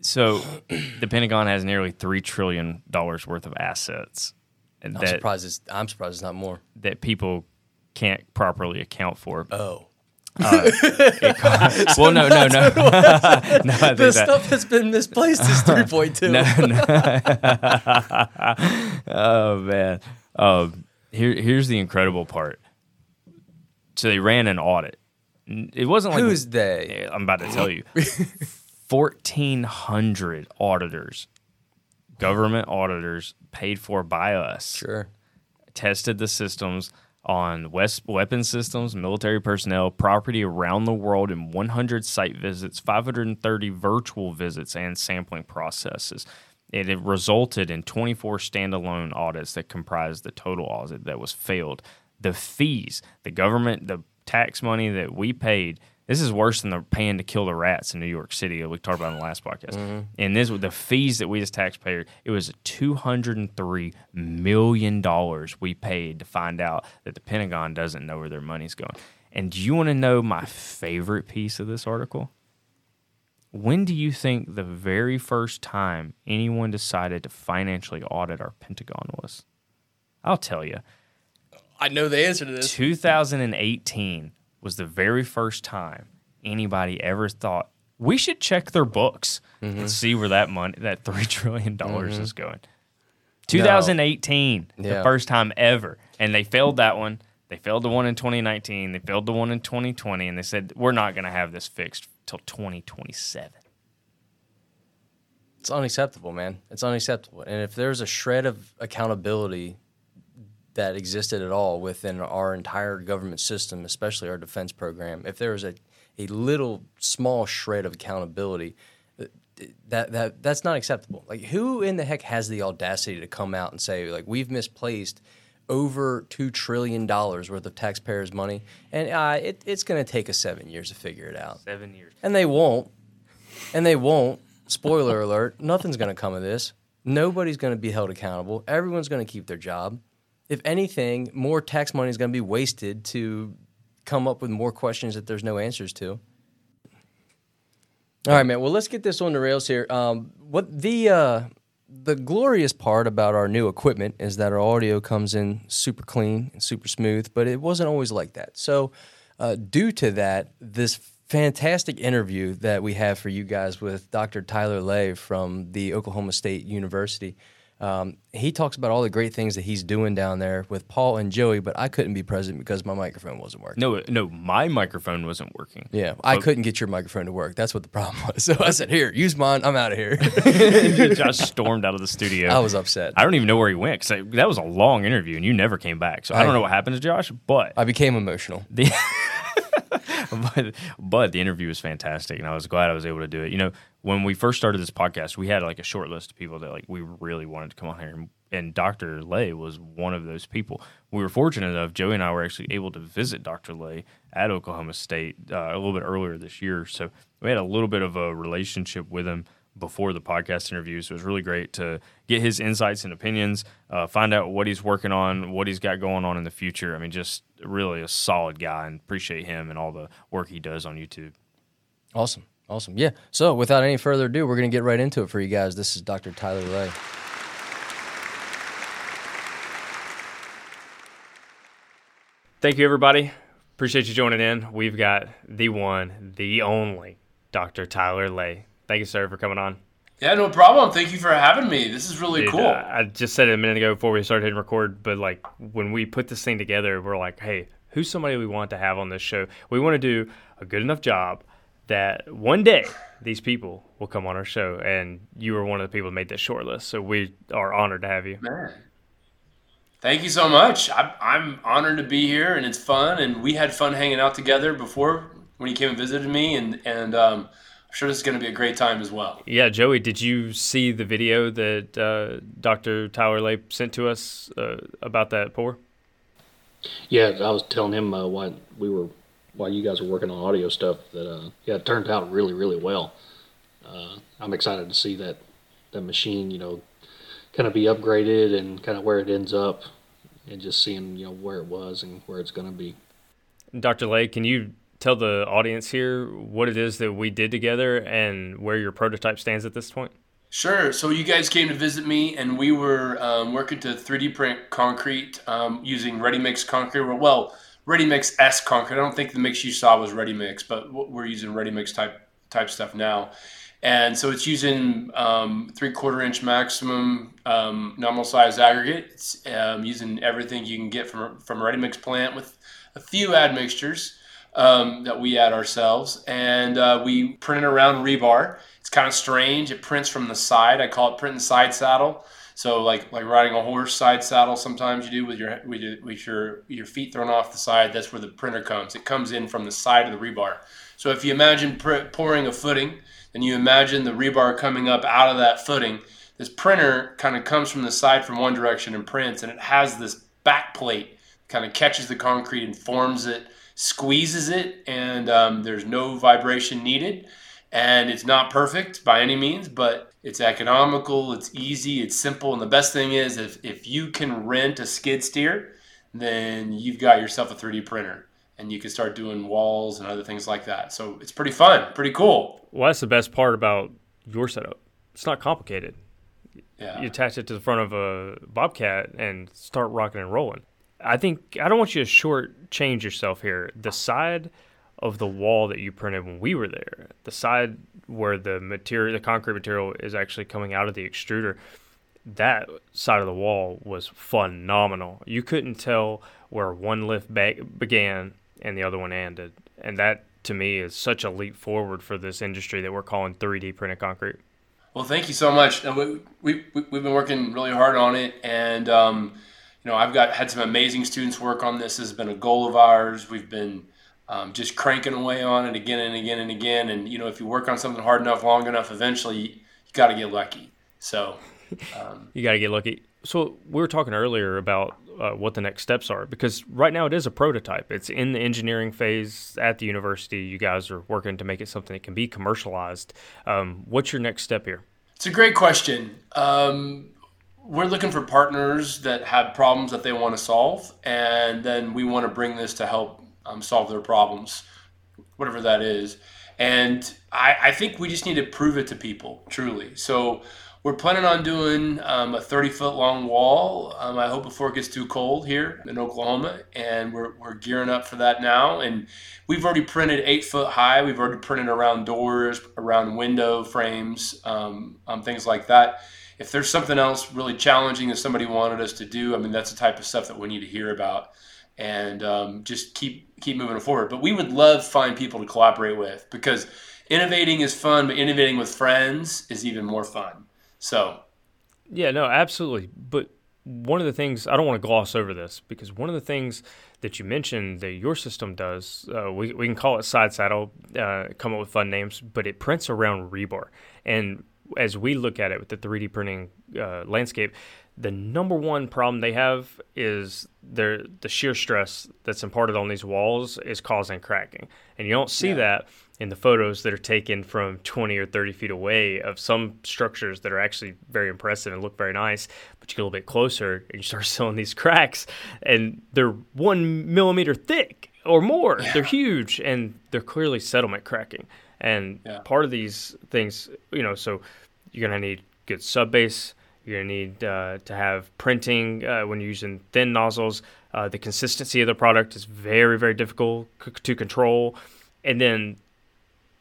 so the Pentagon has nearly three trillion dollars worth of assets I'm that surprised. It's, I'm surprised it's not more. that people can't properly account for. Oh, well, no, no, no, no. The that- stuff that's been misplaced is 3.2. no, no. oh man. Um, here, here's the incredible part. So they ran an audit. It wasn't like Who's they? I'm about to tell you. 1,400 auditors, government auditors paid for by us, Sure. tested the systems on west weapon systems, military personnel, property around the world in 100 site visits, 530 virtual visits, and sampling processes. It resulted in 24 standalone audits that comprised the total audit that was failed. The fees, the government, the tax money that we paid, this is worse than the paying to kill the rats in New York City that we talked about in the last podcast. Mm-hmm. And this, the fees that we as taxpayers, it was 203 million dollars we paid to find out that the Pentagon doesn't know where their money's going. And do you want to know my favorite piece of this article? When do you think the very first time anyone decided to financially audit our Pentagon was? I'll tell you. I know the answer to this. 2018 was the very first time anybody ever thought we should check their books and mm-hmm. see where that money, that three trillion dollars mm-hmm. is going. 2018, the Yeah. first time ever, and they failed that one. They failed the one in 2019. They failed the one in 2020, and they said we're not going to have this fixed till 2027. It's unacceptable, man. It's unacceptable. And if there's a shred of accountability that existed at all within our entire government system, especially our defense program, if there was a, a little small shred of accountability, uh, that that that's not acceptable. Like who in the heck has the audacity to come out and say like we've misplaced over two trillion dollars worth of taxpayers' money, and uh, it, it's going to take us seven years to figure it out, Seven years. and they won't, and they won't. Spoiler alert: nothing's going to come of this. Nobody's going to be held accountable. Everyone's going to keep their job. If anything, more tax money is going to be wasted to come up with more questions that there's no answers to. All right, man. Well, let's get this on the rails here. Um, what the uh, the glorious part about our new equipment is that our audio comes in super clean and super smooth, but it wasn't always like that. So, uh, due to that, this fantastic interview that we have for you guys with Dr. Tyler Ley from the Oklahoma State University. Um, he talks about all the great things that he's doing down there with Paul and Joey, but I couldn't be present because my microphone wasn't working. No, no, my microphone wasn't working. Yeah, I But- couldn't get your microphone to work. That's what the problem was. So I said, "Here, use mine. I'm out of here." Josh stormed out of the studio. I was upset. I don't even know where he went because that was a long interview and you never came back. So I, don't know what happened to Josh, but I became emotional. the but, but the interview was fantastic and I was glad I was able to do it. You know, when we first started this podcast, we had like a short list of people that like we really wanted to come on here and, and Dr. Ley was one of those people. We were fortunate enough, Joey and I were actually able to visit Dr. Ley at Oklahoma State uh, a little bit earlier this year. So we had a little bit of a relationship with him before the podcast interview. So it was really great to get his insights and opinions, uh, find out what he's working on, what he's got going on in the future. I mean, just really a solid guy and appreciate him and all the work he does on YouTube. Awesome. Awesome. Yeah. So without any further ado, we're going to get right into it for you guys. This is Dr. Tyler Ley. Thank you, everybody. Appreciate you joining in. We've got the one, the only Dr. Tyler Ley. Thank you, sir, for coming on. Yeah, no problem. Thank you for having me. This is really Dude, cool. uh, I just said it a minute ago before we started hitting record, but like when we put this thing together, we're like, hey, who's somebody we want to have on this show? We want to do a good enough job that one day these people will come on our show, and you were one of the people that made that short list. So we are honored to have you. Man. Thank you so much. I'm, I'm honored to be here, and it's fun. And we had fun hanging out together before when you came and visited me, and and um, I'm sure this is going to be a great time as well. Yeah, Joey, did you see the video that uh, Dr. Tyler Ley sent to us uh, about that pour? Yeah, I was telling him uh, while we were while you guys were working on audio stuff that uh, yeah, it turned out really really well. Uh, I'm excited to see that that machine, you know, kind of be upgraded and kind of where it ends up, and just seeing you know where it was and where it's going to be. Dr. Ley, can you tell the audience here what it is that we did together and where your prototype stands at this point? Sure. So you guys came to visit me, and we were um, working to 3D print concrete um, using ready mix concrete. Well, ready mix S concrete. I don't think the mix you saw was ready mix, but we're using ready mix type type stuff now. And so it's using um, three quarter inch maximum um, nominal size aggregate. It's um, using everything you can get from from a ready mix plant with a few admixtures um, that we add ourselves, and uh, we print it around rebar. It's kind of strange. It prints from the side. I call it printing side saddle. So like like riding a horse side saddle. Sometimes you do with your with your, with your your feet thrown off the side. That's where the printer comes. It comes in from the side of the rebar. So if you imagine pr- pouring a footing, then you imagine the rebar coming up out of that footing. This printer kind of comes from the side from one direction and prints, and it has this back plate kind of catches the concrete and forms it, squeezes it, and um, there's no vibration needed. And it's not perfect by any means, but it's economical, it's easy, it's simple. And the best thing is, if, if you can rent a skid steer, then you've got yourself a 3D printer and you can start doing walls and other things like that. So it's pretty fun, pretty cool. Well, that's the best part about your setup. It's not complicated. Yeah. You attach it to the front of a Bobcat and start rocking and rolling. I think I don't want you to short change yourself here. The side of the wall that you printed when we were there, the side where the material, the concrete material is actually coming out of the extruder, that side of the wall was phenomenal. You couldn't tell where one lift ba- began and the other one ended, and that to me is such a leap forward for this industry that we're calling 3D printed concrete. Well, thank you so much. We, we, we've been working really hard on it, and um, you know, I've got had some amazing students work on this. This has been a goal of ours. We've been um, just cranking away on it again and again and again. And you know, if you work on something hard enough, long enough, eventually you, you got to get lucky. So um, you got to get lucky. So we were talking earlier about uh, what the next steps are because right now it is a prototype. It's in the engineering phase at the university. You guys are working to make it something that can be commercialized. Um, what's your next step here? It's a great question. Um, we're looking for partners that have problems that they want to solve, and then we want to bring this to help um, solve their problems, whatever that is. And I, I, think we just need to prove it to people, truly. So we're planning on doing um, a 30 foot long wall. Um, I hope before it gets too cold here in Oklahoma, and we're, we're gearing up for that now. And we've already printed eight foot high. We've already printed around doors, around window frames, um, things like that if there's something else really challenging that somebody wanted us to do, I mean, that's the type of stuff that we need to hear about and um, just keep keep moving forward. But we would love find people to collaborate with because innovating is fun, but innovating with friends is even more fun. So, yeah, no, absolutely. But one of the things I don't want to gloss over this because one of the things that you mentioned that your system does, uh, we, we can call it side saddle, uh, come up with fun names, but it prints around rebar. And as we look at it with the 3D printing uh, landscape, the number one problem they have is their the shear stress that's imparted on these walls is causing cracking, and you don't see Yeah. that in the photos that are taken from 20 or 30 feet away of some structures that are actually very impressive and look very nice. But you get a little bit closer and you start seeing these cracks, and they're one millimeter thick or more. They're huge, and they're clearly settlement cracking. And Yeah. part of these things, you know, so you're gonna need good sub base. You're gonna need uh, to have printing uh, when you're using thin nozzles. Uh, the consistency of the product is very, very difficult c- to control, and then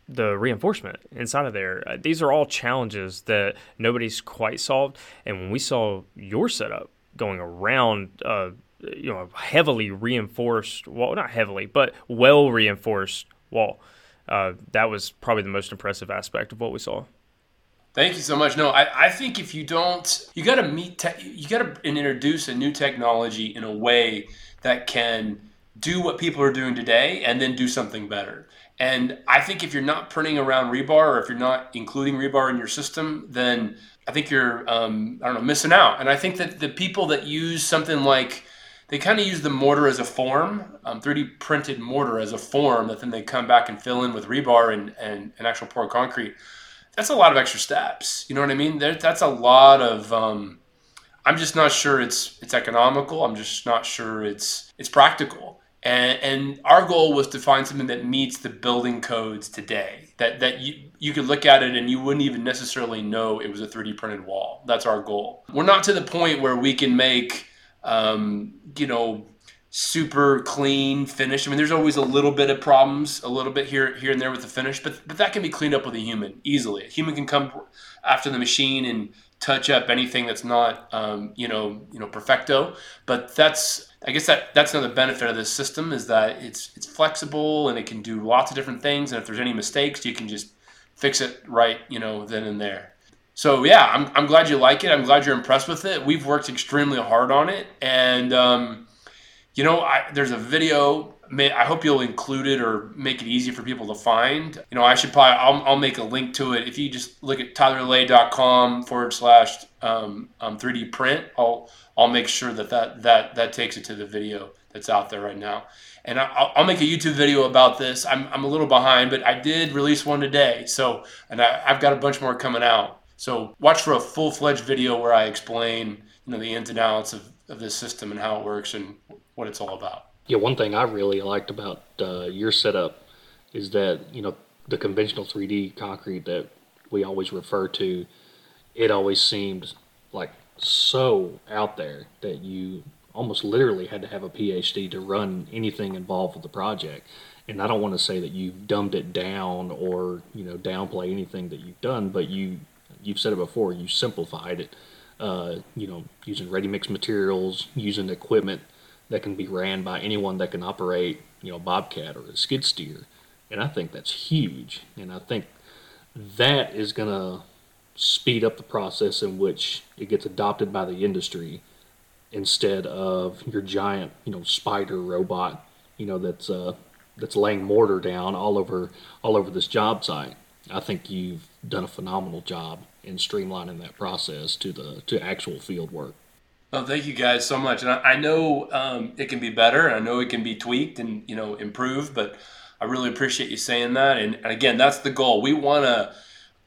the reinforcement inside of there. Uh, these are all challenges that nobody's quite solved. And when we saw your setup going around, uh, you know, heavily reinforced wall, not heavily, but well reinforced wall, uh, that was probably the most impressive aspect of what we saw. Thank you so much. No, I, I think if you don't, you got to meet, te- you got to introduce a new technology in a way that can do what people are doing today and then do something better. And I think if you're not printing around rebar or if you're not including rebar in your system, then I think you're, um, I don't know, missing out. And I think that the people that use something like, they kind of use the mortar as a form, um, 3D printed mortar as a form that then they come back and fill in with rebar and, and, and actual poured concrete that's a lot of extra steps. You know what I mean? There, that's a lot of. Um, I'm just not sure it's it's economical. I'm just not sure it's it's practical. And and our goal was to find something that meets the building codes today. That that you you could look at it and you wouldn't even necessarily know it was a 3D printed wall. That's our goal. We're not to the point where we can make um, you know super clean finish. I mean, there's always a little bit of problems, a little bit here here and there with the finish, but but that can be cleaned up with a human easily. A human can come after the machine and touch up anything that's not um, you know you know perfecto. But that's I guess that that's another benefit of this system is that it's it's flexible and it can do lots of different things. And if there's any mistakes, you can just fix it right you know then and there. So yeah, I'm, I'm glad you like it. I'm glad you're impressed with it. We've worked extremely hard on it, and um, you know, I, there's a video. May, I hope you'll include it or make it easy for people to find. You know, I should probably I'll, I'll make a link to it. If you just look at tylerley.com forward slash um, um, 3D print, I'll I'll make sure that, that that that takes it to the video that's out there right now. And I- I'll, I'll make a YouTube video about this. I'm, I'm a little behind, but I did release one today. So, and I, I've got a bunch more coming out. So watch for a full fledged video where I explain, you know, the ins and outs of, of this system and how it works and what it's all about. Yeah, one thing I really liked about uh, your setup is that you know the conventional 3D concrete that we always refer to. It always seemed like so out there that you almost literally had to have a PhD to run anything involved with the project. And I don't want to say that you've dumbed it down or you know downplay anything that you've done, but you you've said it before. You simplified it. Uh, you know, using ready mix materials, using equipment that can be ran by anyone that can operate, you know, a bobcat or a skid steer, and I think that's huge. And I think that is going to speed up the process in which it gets adopted by the industry instead of your giant, you know, spider robot, you know, that's uh, that's laying mortar down all over all over this job site. I think you've done a phenomenal job in streamlining that process to the to actual field work. Oh, thank you guys so much. And I, I know um, it can be better, and I know it can be tweaked and you know improved. But I really appreciate you saying that. And, and again, that's the goal. We want to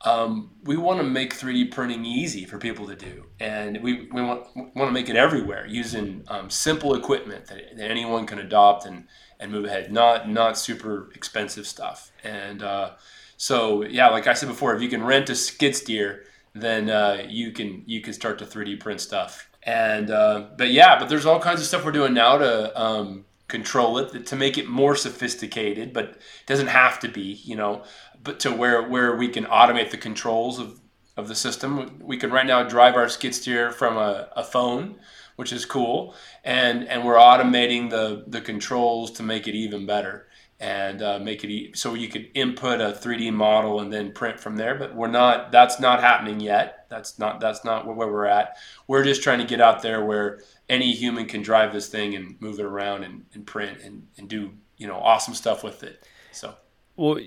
um, we want to make 3D printing easy for people to do, and we, we want want to make it everywhere using um, simple equipment that, that anyone can adopt and and move ahead. Not not super expensive stuff. And uh, so yeah, like I said before, if you can rent a skid steer, then uh, you can you can start to 3D print stuff. And uh, but yeah, but there's all kinds of stuff we're doing now to um, control it to make it more sophisticated, but it doesn't have to be, you know, but to where where we can automate the controls of of the system. We can right now drive our skid steer from a, a phone, which is cool, and and we're automating the the controls to make it even better and uh, make it e- so you could input a 3D model and then print from there. But we're not. That's not happening yet. That's not. That's not where we're at. We're just trying to get out there where any human can drive this thing and move it around and, and print and, and do you know awesome stuff with it. So Well,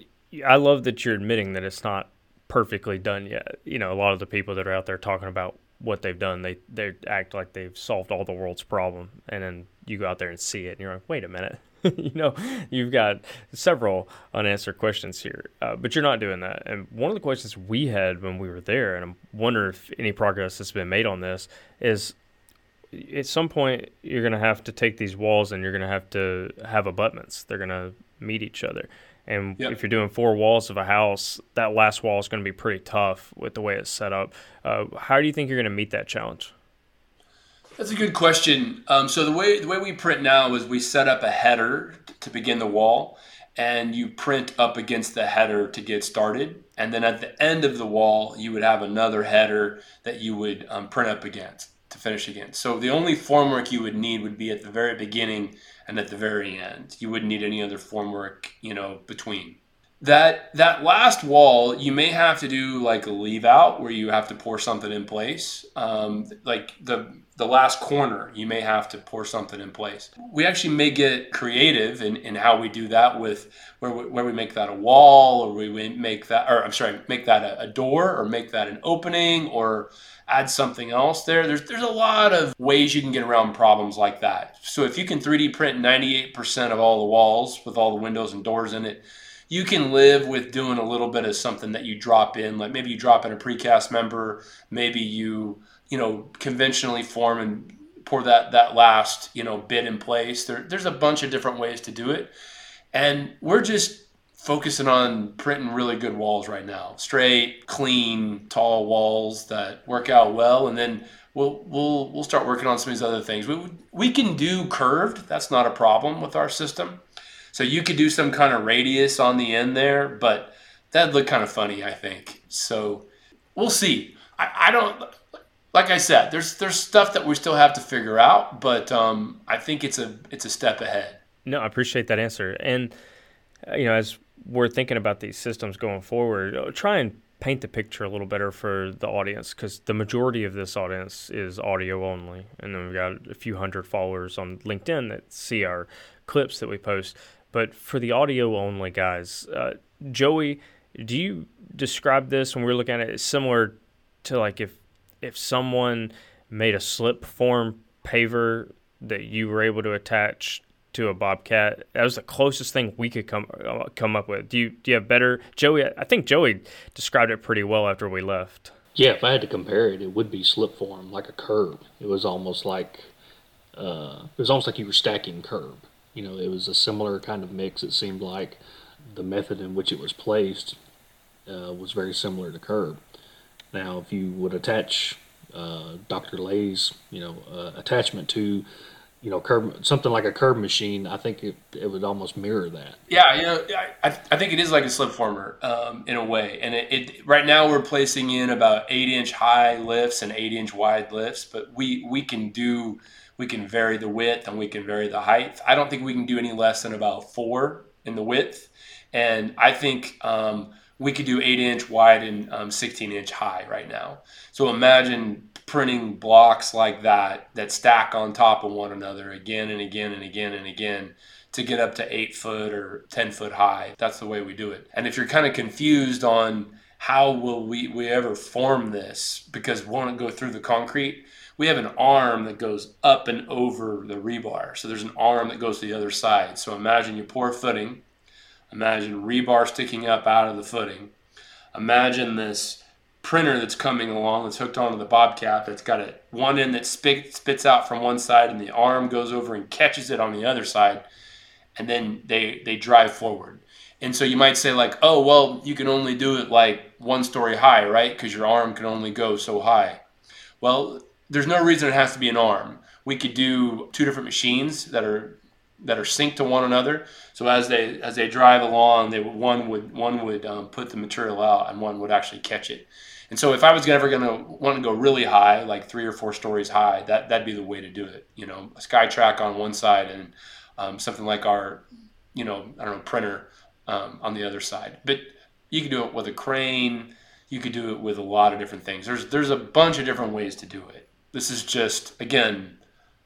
I love that you're admitting that it's not perfectly done yet. You know, a lot of the people that are out there talking about what they've done. They they act like they've solved all the world's problem, and then you go out there and see it, and you're like, wait a minute. you know, you've got several unanswered questions here, uh, but you're not doing that. And one of the questions we had when we were there, and I'm wondering if any progress has been made on this, is at some point you're going to have to take these walls and you're going to have to have abutments. They're going to meet each other. And Yep. if you're doing four walls of a house, that last wall is going to be pretty tough with the way it's set up. Uh, how do you think you're going to meet that challenge? That's a good question. Um, so the way the way we print now is we set up a header to begin the wall, and you print up against the header to get started, and then at the end of the wall you would have another header that you would um, print up against to finish against. So the only formwork you would need would be at the very beginning and at the very end. You wouldn't need any other formwork, you know, between that that last wall you may have to do like a leave out where you have to pour something in place. Um, like the the last corner you may have to pour something in place. We actually may get creative in, in how we do that with where we, where we make that a wall or we make that or i'm sorry make that a, a door or make that an opening or add something else there. There's there's a lot of ways you can get around problems like that. So if you can 3d print 98% of all the walls with all the windows and doors in it you can live with doing a little bit of something that you drop in like maybe you drop in a precast member maybe you you know conventionally form and pour that that last you know bit in place. There, there's a bunch of different ways to do it. And we're just focusing on printing really good walls right now. Straight clean tall walls that work out well. And then we'll we'll we'll start working on some of these other things. We we can do curved. That's not a problem with our system so you could do some kind of radius on the end there, but that'd look kind of funny, I think. So we'll see. I, I don't like I said, there's there's stuff that we still have to figure out, but um, I think it's a it's a step ahead. No, I appreciate that answer. And uh, you know, as we're thinking about these systems going forward, uh, try and paint the picture a little better for the audience because the majority of this audience is audio only, and then we've got a few hundred followers on LinkedIn that see our clips that we post. But for the audio only guys, uh, Joey, do you describe this when we're looking at it similar to like if if someone made a slip form paver that you were able to attach to a bobcat that was the closest thing we could come uh, come up with do you do you have better joey i think joey described it pretty well after we left Yeah, if I had to compare it, it would be slip form, like a curb. It was almost like uh, it was almost like you were stacking curb. You know, it was a similar kind of mix. It seemed like the method in which it was placed uh, was very similar to curb. Now, if you would attach uh, Dr. Ley's, you know, uh, attachment to, you know, curb something like a curb machine, I think it, it would almost mirror that. Yeah, you know, I, I think it is like a slip former um, in a way. And it, it right now we're placing in about eight inch high lifts and eight inch wide lifts, but we we can do we can vary the width and we can vary the height. I don't think we can do any less than about four in the width, and I think um, we could do eight inch wide and um, 16 inch high right now. So imagine printing blocks like that that stack on top of one another again and again and again and again to get up to eight foot or 10 foot high. That's the way we do it. And if you're kind of confused on how will we, we ever form this because we want to go through the concrete, we have an arm that goes up and over the rebar. So there's an arm that goes to the other side. So imagine you pour footing, imagine rebar sticking up out of the footing. Imagine this printer that's coming along that's hooked onto the bobcat that's got a one end that spit, spits out from one side and the arm goes over and catches it on the other side and then they they drive forward and so you might say like oh well you can only do it like one story high right because your arm can only go so high well there's no reason it has to be an arm we could do two different machines that are that are synced to one another so as they as they drive along they one would one would um, put the material out and one would actually catch it and so if I was ever going to want to go really high, like three or four stories high, that that'd be the way to do it. You know, a SkyTrak on one side and um, something like our, you know, I don't know, printer um, on the other side. But you could do it with a crane. You could do it with a lot of different things. There's there's a bunch of different ways to do it. This is just again,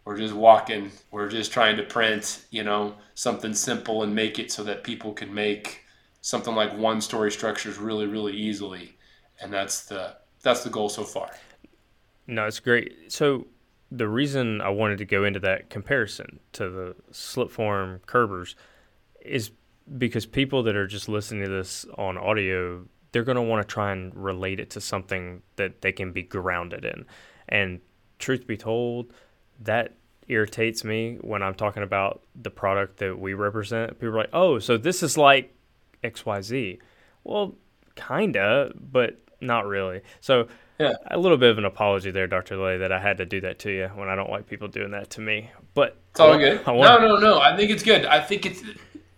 we're just walking. We're just trying to print, you know, something simple and make it so that people can make something like one story structures really really easily and that's the that's the goal so far. No, it's great. So the reason I wanted to go into that comparison to the slip form curbers is because people that are just listening to this on audio, they're going to want to try and relate it to something that they can be grounded in. And truth be told, that irritates me when I'm talking about the product that we represent. People are like, "Oh, so this is like XYZ." Well, kinda, but not really. So Yeah. a little bit of an apology there, Dr. Ley, that I had to do that to you when I don't like people doing that to me. But It's all good. No, no, no. I think it's good. I think it's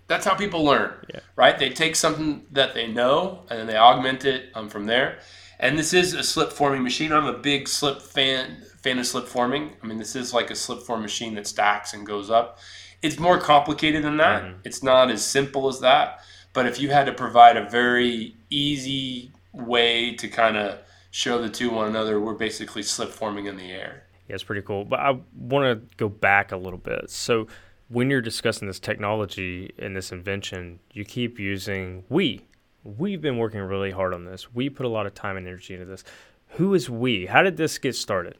that's how people learn, Yeah. right? They take something that they know and then they augment it um, from there. And this is a slip forming machine. I'm a big slip fan fan of slip forming. I mean, this is like a slip form machine that stacks and goes up. It's more complicated than that. Mm-hmm. It's not as simple as that. But if you had to provide a very easy way to kind of show the two one another, we're basically slip forming in the air. Yeah, it's pretty cool. But I want to go back a little bit. So, when you're discussing this technology and this invention, you keep using we. We've been working really hard on this. We put a lot of time and energy into this. Who is we? How did this get started?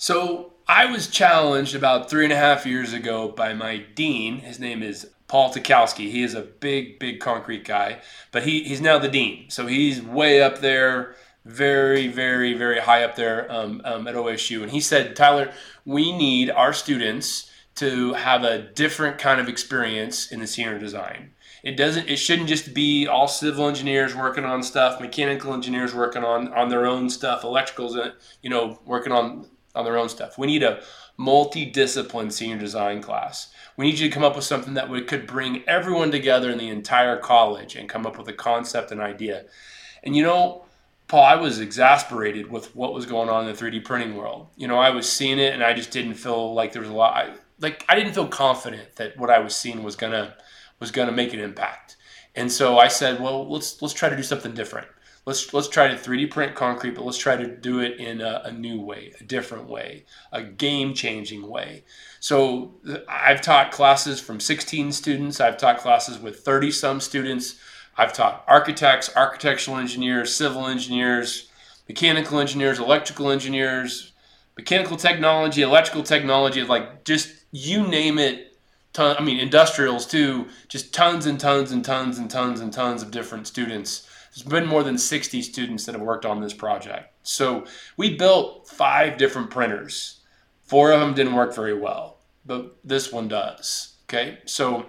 So I was challenged about three and a half years ago by my dean. His name is Paul Tikalsky. He is a big, big concrete guy, but he, he's now the dean. So he's way up there, very, very, very high up there um, um, at OSU. And he said, Tyler, we need our students to have a different kind of experience in the senior design. It doesn't. It shouldn't just be all civil engineers working on stuff, mechanical engineers working on on their own stuff, electricals, uh, you know, working on on their own stuff. We need a multi-discipline senior design class. We need you to come up with something that would, could bring everyone together in the entire college and come up with a concept and idea. And you know, Paul, I was exasperated with what was going on in the 3D printing world. You know, I was seeing it and I just didn't feel like there was a lot. I, like I didn't feel confident that what I was seeing was gonna was gonna make an impact. And so I said, well, let's let's try to do something different. Let's let's try to 3D print concrete, but let's try to do it in a, a new way, a different way, a game changing way. So I've taught classes from 16 students. I've taught classes with 30 some students. I've taught architects, architectural engineers, civil engineers, mechanical engineers, electrical engineers, mechanical technology, electrical technology, like just you name it. Ton, I mean, industrials too. Just tons and tons and tons and tons and tons of different students. There's been more than 60 students that have worked on this project. So we built five different printers. Four of them didn't work very well, but this one does. Okay, so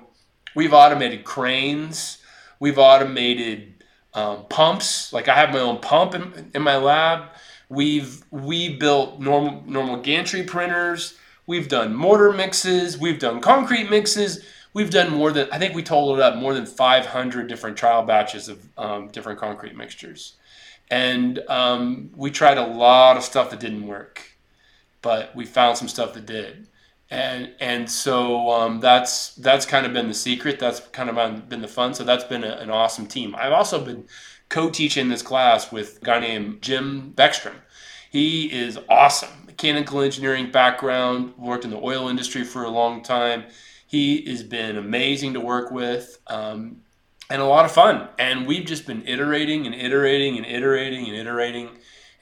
we've automated cranes. We've automated um, pumps. Like I have my own pump in, in my lab. We've we built normal normal gantry printers. We've done mortar mixes. We've done concrete mixes. We've done more than I think we totaled up more than 500 different trial batches of um, different concrete mixtures, and um, we tried a lot of stuff that didn't work, but we found some stuff that did, and and so um, that's that's kind of been the secret. That's kind of been the fun. So that's been a, an awesome team. I've also been co-teaching this class with a guy named Jim Beckstrom. He is awesome. Mechanical engineering background, worked in the oil industry for a long time. He has been amazing to work with um, and a lot of fun. And we've just been iterating and iterating and iterating and iterating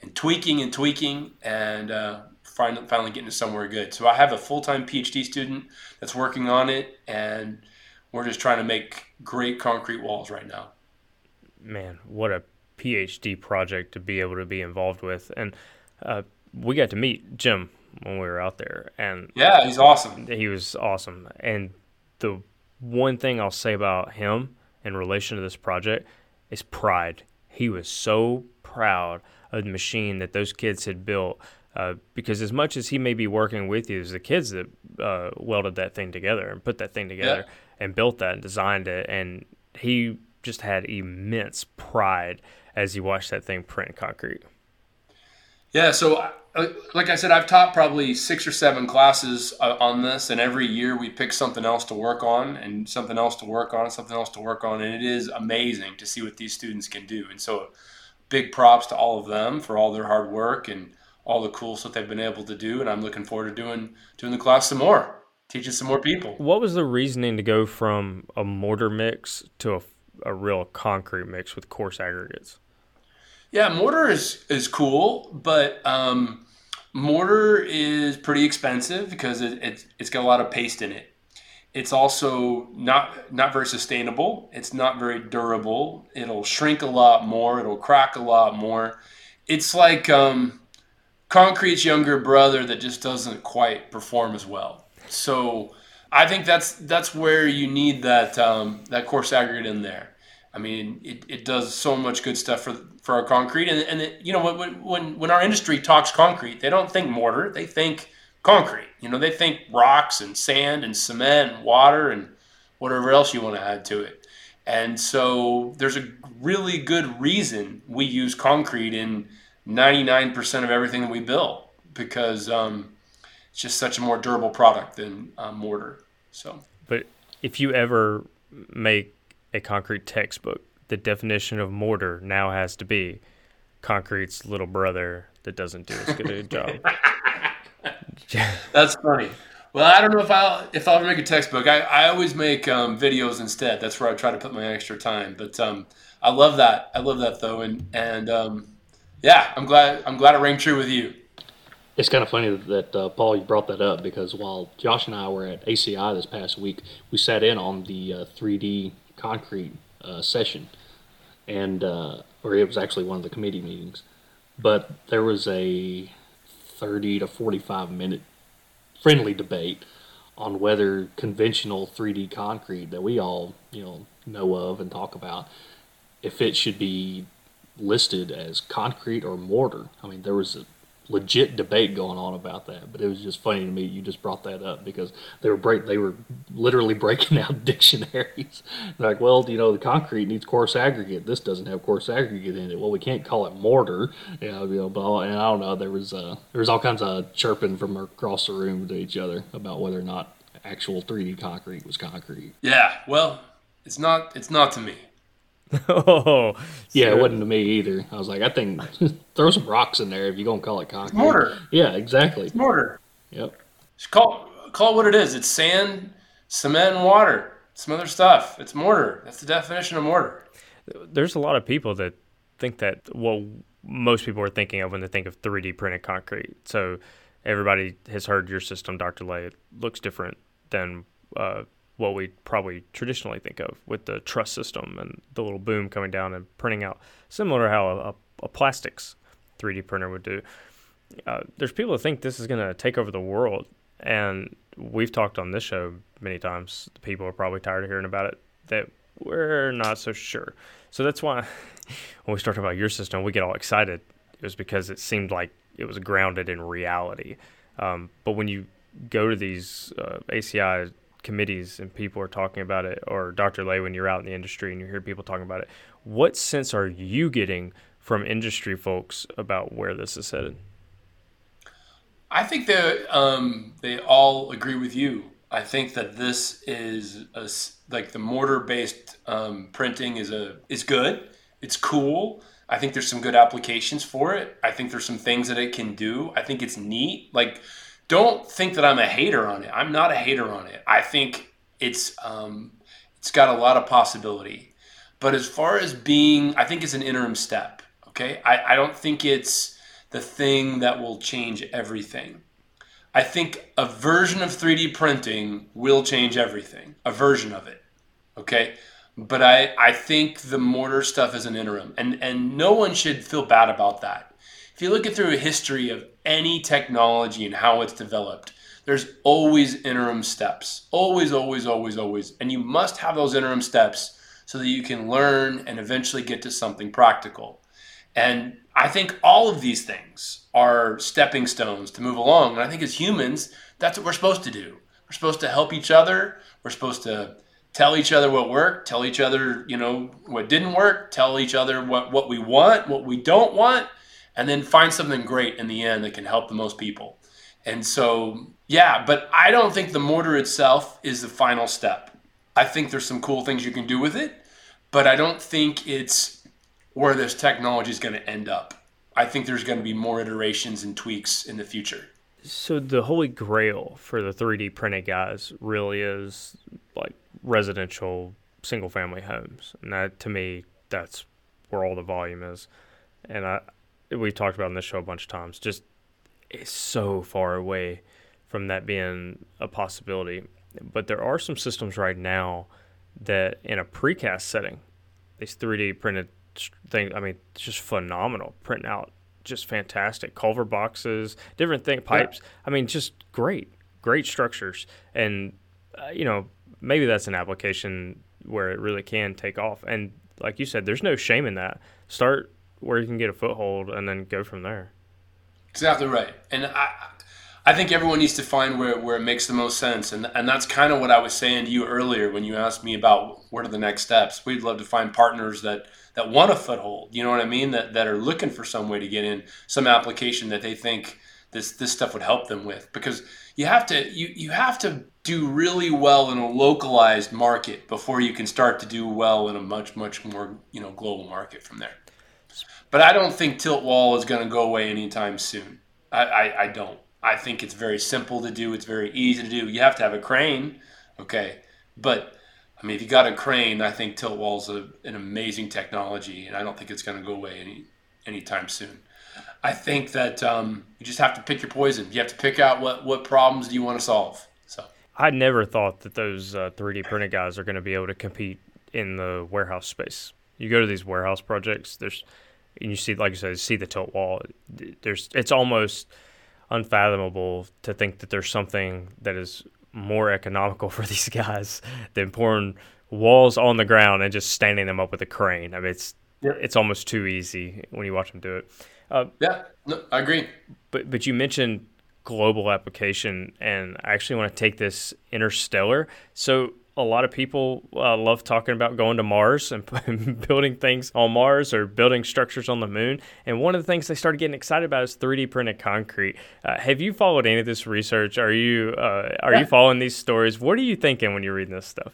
and tweaking and tweaking and uh, finally, finally getting to somewhere good. So I have a full time PhD student that's working on it, and we're just trying to make great concrete walls right now. Man, what a PhD project to be able to be involved with. And uh, we got to meet Jim when we were out there, and Yeah, he's awesome. he was awesome. And the one thing I'll say about him in relation to this project is pride. He was so proud of the machine that those kids had built. Uh, because as much as he may be working with you, was the kids that uh, welded that thing together and put that thing together and built that and designed it. And he just had immense pride as he watched that thing print concrete. Yeah, so like I said, I've taught probably six or seven classes uh, on this, and every year we pick something else to work on, and something else to work on, and something else to work on, and it is amazing to see what these students can do. And so, big props to all of them for all their hard work and all the cool stuff they've been able to do. And I'm looking forward to doing doing the class some more, teaching some more people. What was the reasoning to go from a mortar mix to a, a real concrete mix with coarse aggregates? Yeah, mortar is is cool, but um, Mortar is pretty expensive because it, it, it's got a lot of paste in it. It's also not not very sustainable. It's not very durable. It'll shrink a lot more. It'll crack a lot more. It's like um, concrete's younger brother that just doesn't quite perform as well. So I think that's that's where you need that um, that coarse aggregate in there. I mean, it, it does so much good stuff for for our concrete, and and it, you know when when when our industry talks concrete, they don't think mortar, they think concrete. You know, they think rocks and sand and cement and water and whatever else you want to add to it. And so there's a really good reason we use concrete in 99% of everything that we build because um, it's just such a more durable product than uh, mortar. So, but if you ever make a concrete textbook, the definition of mortar now has to be concrete's little brother that doesn't do as good a job. That's funny. Well, I don't know if I'll if I'll make a textbook. I, I always make um, videos instead. That's where I try to put my extra time. But um, I love that. I love that though, and and um, yeah, I'm glad I'm glad it rang true with you. It's kind of funny that uh, Paul you brought that up because while Josh and I were at ACI this past week, we sat in on the uh, 3D concrete uh, session, and uh, or it was actually one of the committee meetings, but there was a 30 to 45 minute friendly debate on whether conventional 3D concrete that we all you know know of and talk about if it should be listed as concrete or mortar. I mean, there was a legit debate going on about that, but it was just funny to me. You just brought that up because they were break, they were literally breaking out dictionaries. Like, well, you know, the concrete needs coarse aggregate. This doesn't have coarse aggregate in it. Well, we can't call it mortar. You know, you know blah, and I don't know. There was uh, there was all kinds of chirping from across the room to each other about whether or not actual 3D concrete was concrete. Yeah, well, it's not. It's not to me. oh, yeah, it wasn't to me either. I was like, I think throw some rocks in there if you're gonna call it concrete. mortar. Yeah, exactly. It's mortar. Yep. Just call call it what it is. It's sand, cement, and water. Some other stuff. It's mortar. That's the definition of mortar. There's a lot of people that think that well, most people are thinking of when they think of 3D printed concrete. So everybody has heard your system, Dr. Ley. It looks different than uh, what we probably traditionally think of with the truss system and the little boom coming down and printing out, similar to how a, a plastics 3D printer would do. Uh, there's people that think this is going to take over the world, and we've talked on this show many times. People are probably tired of hearing about it. That we're not so sure. So that's why when we start talking about your system, we get all excited. It was because it seemed like it was grounded in reality. Um, but when you go to these uh, ACI committees and people are talking about it, or Dr. Ley, when you're out in the industry and you hear people talking about it, what sense are you getting from industry folks about where this is headed? I think that um, they all agree with you. I think that this is a, like the mortar-based um, printing is a is good. It's cool. I think there's some good applications for it. I think there's some things that it can do. I think it's neat. Like don't think that I'm a hater on it. I'm not a hater on it. I think it's um, it's got a lot of possibility. But as far as being, I think it's an interim step. Okay, I, I don't think it's the thing that will change everything. I think a version of 3D printing will change everything. A version of it. Okay. But I, I think the mortar stuff is an interim. And and no one should feel bad about that. If you look at through a history of any technology and how it's developed, there's always interim steps. Always, always, always, always. And you must have those interim steps so that you can learn and eventually get to something practical. And I think all of these things are stepping stones to move along. And I think as humans, that's what we're supposed to do. We're supposed to help each other. We're supposed to tell each other what worked, tell each other, you know, what didn't work, tell each other what, what we want, what we don't want, and then find something great in the end that can help the most people. And so, yeah, but I don't think the mortar itself is the final step. I think there's some cool things you can do with it, but I don't think it's where this technology is going to end up. I think there's going to be more iterations and tweaks in the future. So the holy grail for the 3D printed guys really is like residential single family homes. And that to me that's where all the volume is. And I we've talked about in this show a bunch of times. Just is so far away from that being a possibility. But there are some systems right now that, in a precast setting, these 3D printed things, I mean, just phenomenal. Printing out just fantastic culvert boxes, different thing, pipes. Yeah. I mean, just great, great structures. And, uh, you know, maybe that's an application where it really can take off. And like you said, there's no shame in that. Start where you can get a foothold and then go from there. Exactly right. And I, I think everyone needs to find where, where it makes the most sense. And, and that's kind of what I was saying to you earlier when you asked me about what are the next steps. We'd love to find partners that, that want a foothold, you know what I mean? That, that are looking for some way to get in some application that they think this, this stuff would help them with. Because you have to, you, you have to do really well in a localized market before you can start to do well in a much, much more, you know, global market from there. But I don't think tilt wall is going to go away anytime soon. I, I, I, don't. I think it's very simple to do. It's very easy to do. You have to have a crane, okay. But I mean, if you got a crane, I think tilt wall is an amazing technology, and I don't think it's going to go away any anytime soon. I think that um, you just have to pick your poison. You have to pick out what what problems do you want to solve. So I never thought that those uh, 3D printed guys are going to be able to compete in the warehouse space. You go to these warehouse projects. There's and you see, like I said, see the tilt wall. There's, it's almost unfathomable to think that there's something that is more economical for these guys than pouring walls on the ground and just standing them up with a crane. I mean, it's yeah. it's almost too easy when you watch them do it. Uh, yeah, no, I agree. But but you mentioned global application, and I actually want to take this interstellar. So a lot of people uh, love talking about going to Mars and building things on Mars or building structures on the moon. And one of the things they started getting excited about is 3D printed concrete. Uh, have you followed any of this research? Are you uh, are you following these stories? What are you thinking when you're reading this stuff?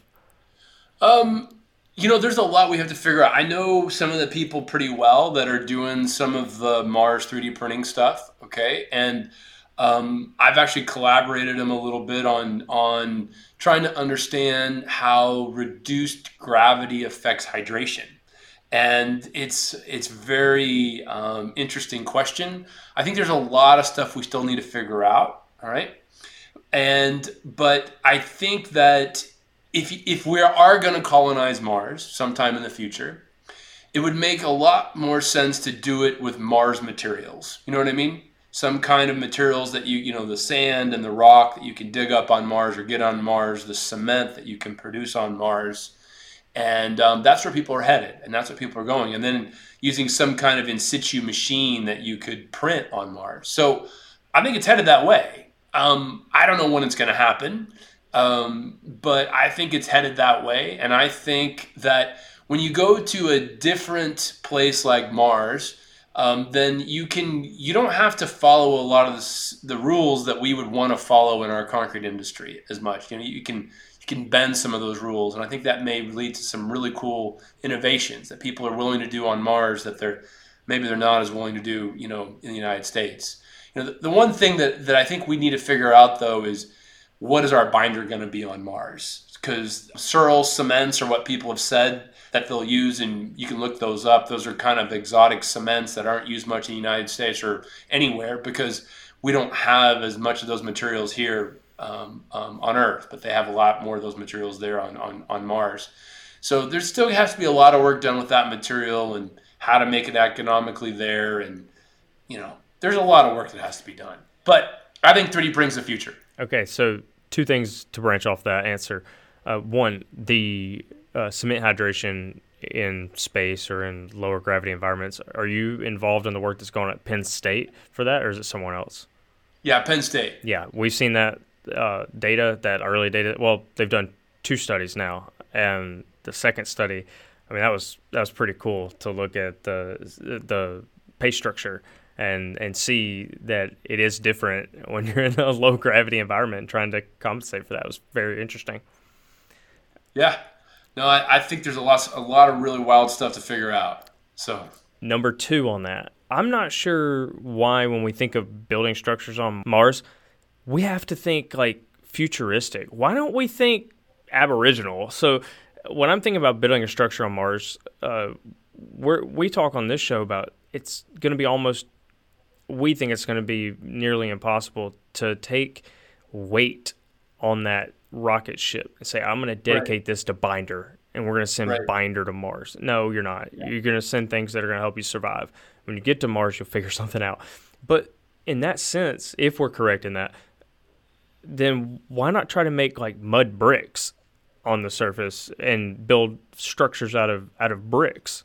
Um, you know, there's a lot we have to figure out. I know some of the people pretty well that are doing some of the Mars 3D printing stuff. Okay, and um, I've actually collaborated them a little bit on on trying to understand how reduced gravity affects hydration. And it's it's very um, interesting question. I think there's a lot of stuff we still need to figure out. All right, and but I think that if if we are going to colonize Mars sometime in the future, it would make a lot more sense to do it with Mars materials. You know what I mean? Some kind of materials that you you know the sand and the rock that you can dig up on Mars or get on Mars, the cement that you can produce on Mars, and um, that's where people are headed, and that's what people are going. And then using some kind of in situ machine that you could print on Mars. So I think it's headed that way. Um, I don't know when it's going to happen, um, but I think it's headed that way, and I think that when you go to a different place like Mars um, then you can you don't have to follow a lot of the, the rules that we would want to follow in our concrete industry as much. You know, you can you can bend some of those rules, and I think that may lead to some really cool innovations that people are willing to do on Mars that they're maybe they're not as willing to do, you know, in the United States. You know, the, the one thing that that I think we need to figure out though is what is our binder going to be on Mars? Because Searle cements are what people have said that they'll use, and you can look those up. Those are kind of exotic cements that aren't used much in the United States or anywhere because we don't have as much of those materials here um, um, on Earth, but they have a lot more of those materials there on, on, on Mars. So there still has to be a lot of work done with that material and how to make it economically there. And, you know, there's a lot of work that has to be done. But I think 3D brings the future. Okay, so two things to branch off that answer. Uh, one, the uh, cement hydration in space or in lower gravity environments. Are you involved in the work that's going on at Penn State for that, or is it someone else? Yeah, Penn State. Yeah, we've seen that uh, data, that early data. Well, they've done two studies now, and the second study, I mean, that was that was pretty cool to look at the the pay structure and and see that it is different when you're in a low gravity environment. Trying to compensate for that was very interesting. Yeah, no, I, I think there's a lot, a lot of really wild stuff to figure out. So number two on that, I'm not sure why when we think of building structures on Mars, we have to think like futuristic. Why don't we think aboriginal? So when I'm thinking about building a structure on Mars, uh, we we talk on this show about it's going to be almost we think it's going to be nearly impossible to take weight on that rocket ship and say, I'm going to dedicate this to Binder and we're going to send Right. Binder to Mars. No, you're not. You're going to send things that are going to help you survive. When you get to Mars, you'll figure something out. But in that sense, if we're correct in that, then why not try to make like mud bricks on the surface and build structures out of out of bricks?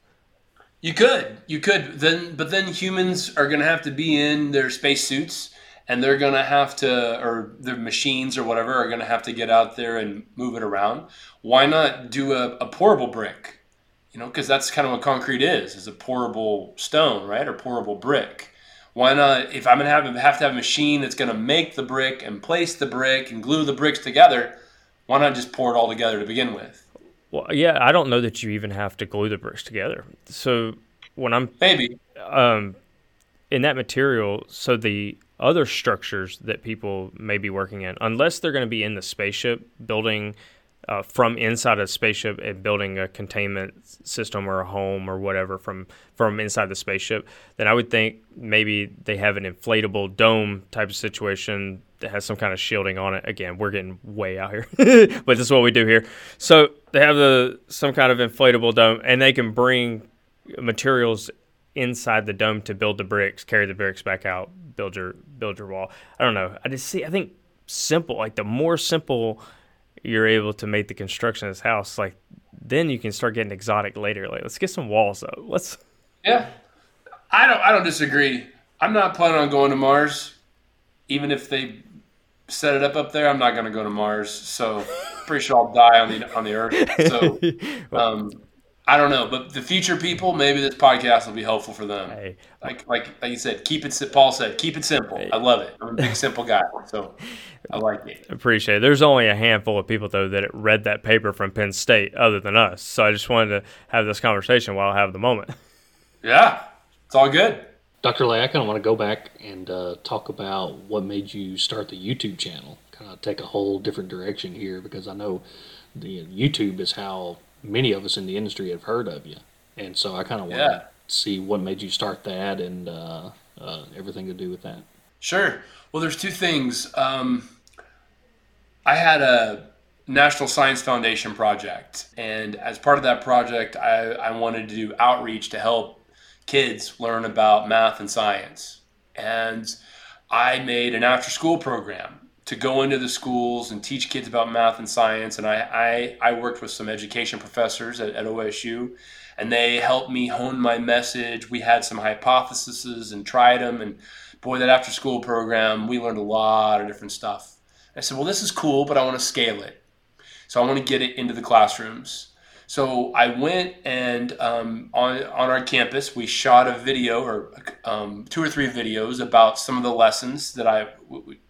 You could, you could. Then, but then humans are going to have to be in their spacesuits, and they're going to have to, or their machines or whatever, are going to have to get out there and move it around. Why not do a, a pourable brick? You know, because that's kind of what concrete is: is a pourable stone, right, or pourable brick. Why not? If I'm going to have have to have a machine that's going to make the brick and place the brick and glue the bricks together, why not just pour it all together to begin with? Well, yeah, I don't know that you even have to glue the bricks together. So when I'm Maybe. um, in that material, so the other structures that people may be working in, unless they're going to be in the spaceship building uh, from inside a spaceship and building a containment system or a home or whatever from from inside the spaceship, then I would think maybe they have an inflatable dome type of situation that has some kind of shielding on it. Again, we're getting way out here, but this is what we do here. So they have the some kind of inflatable dome, and they can bring materials inside the dome to build the bricks, carry the bricks back out, build your build your wall. I don't know. I just see. I think simple. Like the more simple you're able to make the construction of this house, like then you can start getting exotic later. Like let's get some walls up. Let's. Yeah, I don't. I don't disagree. I'm not planning on going to Mars, even if they set it up up there. I'm not going to go to Mars, so pretty sure I'll die on the on the Earth. So, um, I don't know, but the future people, maybe this podcast will be helpful for them. Hey, Like like like you said, keep it. Paul said, keep it simple. I love it. I'm a big simple guy, so I like it. appreciate it. There's only a handful of people though that read that paper from Penn State, other than us. So I just wanted to have this conversation while I have the moment. Yeah, it's all good. Dr. Ley, I kind of want to go back and uh, talk about what made you start the YouTube channel. Kind of take a whole different direction here because I know the YouTube is how many of us in the industry have heard of you, and so I kind of want Yeah. to see what made you start that and uh, uh, everything to do with that. Sure. Well, there's two things. Um, I had a National Science Foundation project, and as part of that project, I, I wanted to do outreach to help kids learn about math and science. And I made an after school program to go into the schools and teach kids about math and science. And I, I, I worked with some education professors at, at OSU, and they helped me hone my message. We had some hypotheses and tried them. And boy, that after school program, we learned a lot of different stuff. I said, well, this is cool, but I want to scale it. So I want to get it into the classrooms. So I went and um, on on our campus, we shot a video or um, two or three videos about some of the lessons that I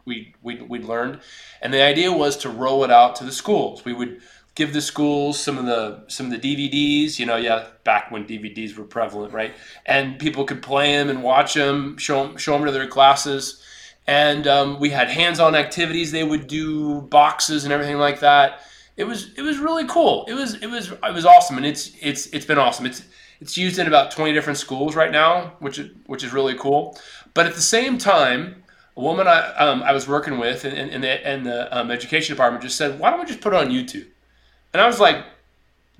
we we we learned, and the idea was to roll it out to the schools. We would give the schools some of the some of the DVDs. You know, yeah, back when DVDs were prevalent, right? And people could play them and watch them, show them, show them to their classes. And um, we had hands-on activities. They would do boxes and everything like that it was it was really cool. It was it was it was awesome, and it's it's it's been awesome. It's it's used in about twenty different schools right now, which is which is really cool. But at the same time, a woman I um, I was working with in, in the in the um, education department just said, "Why don't we just put it on YouTube?" And I was like,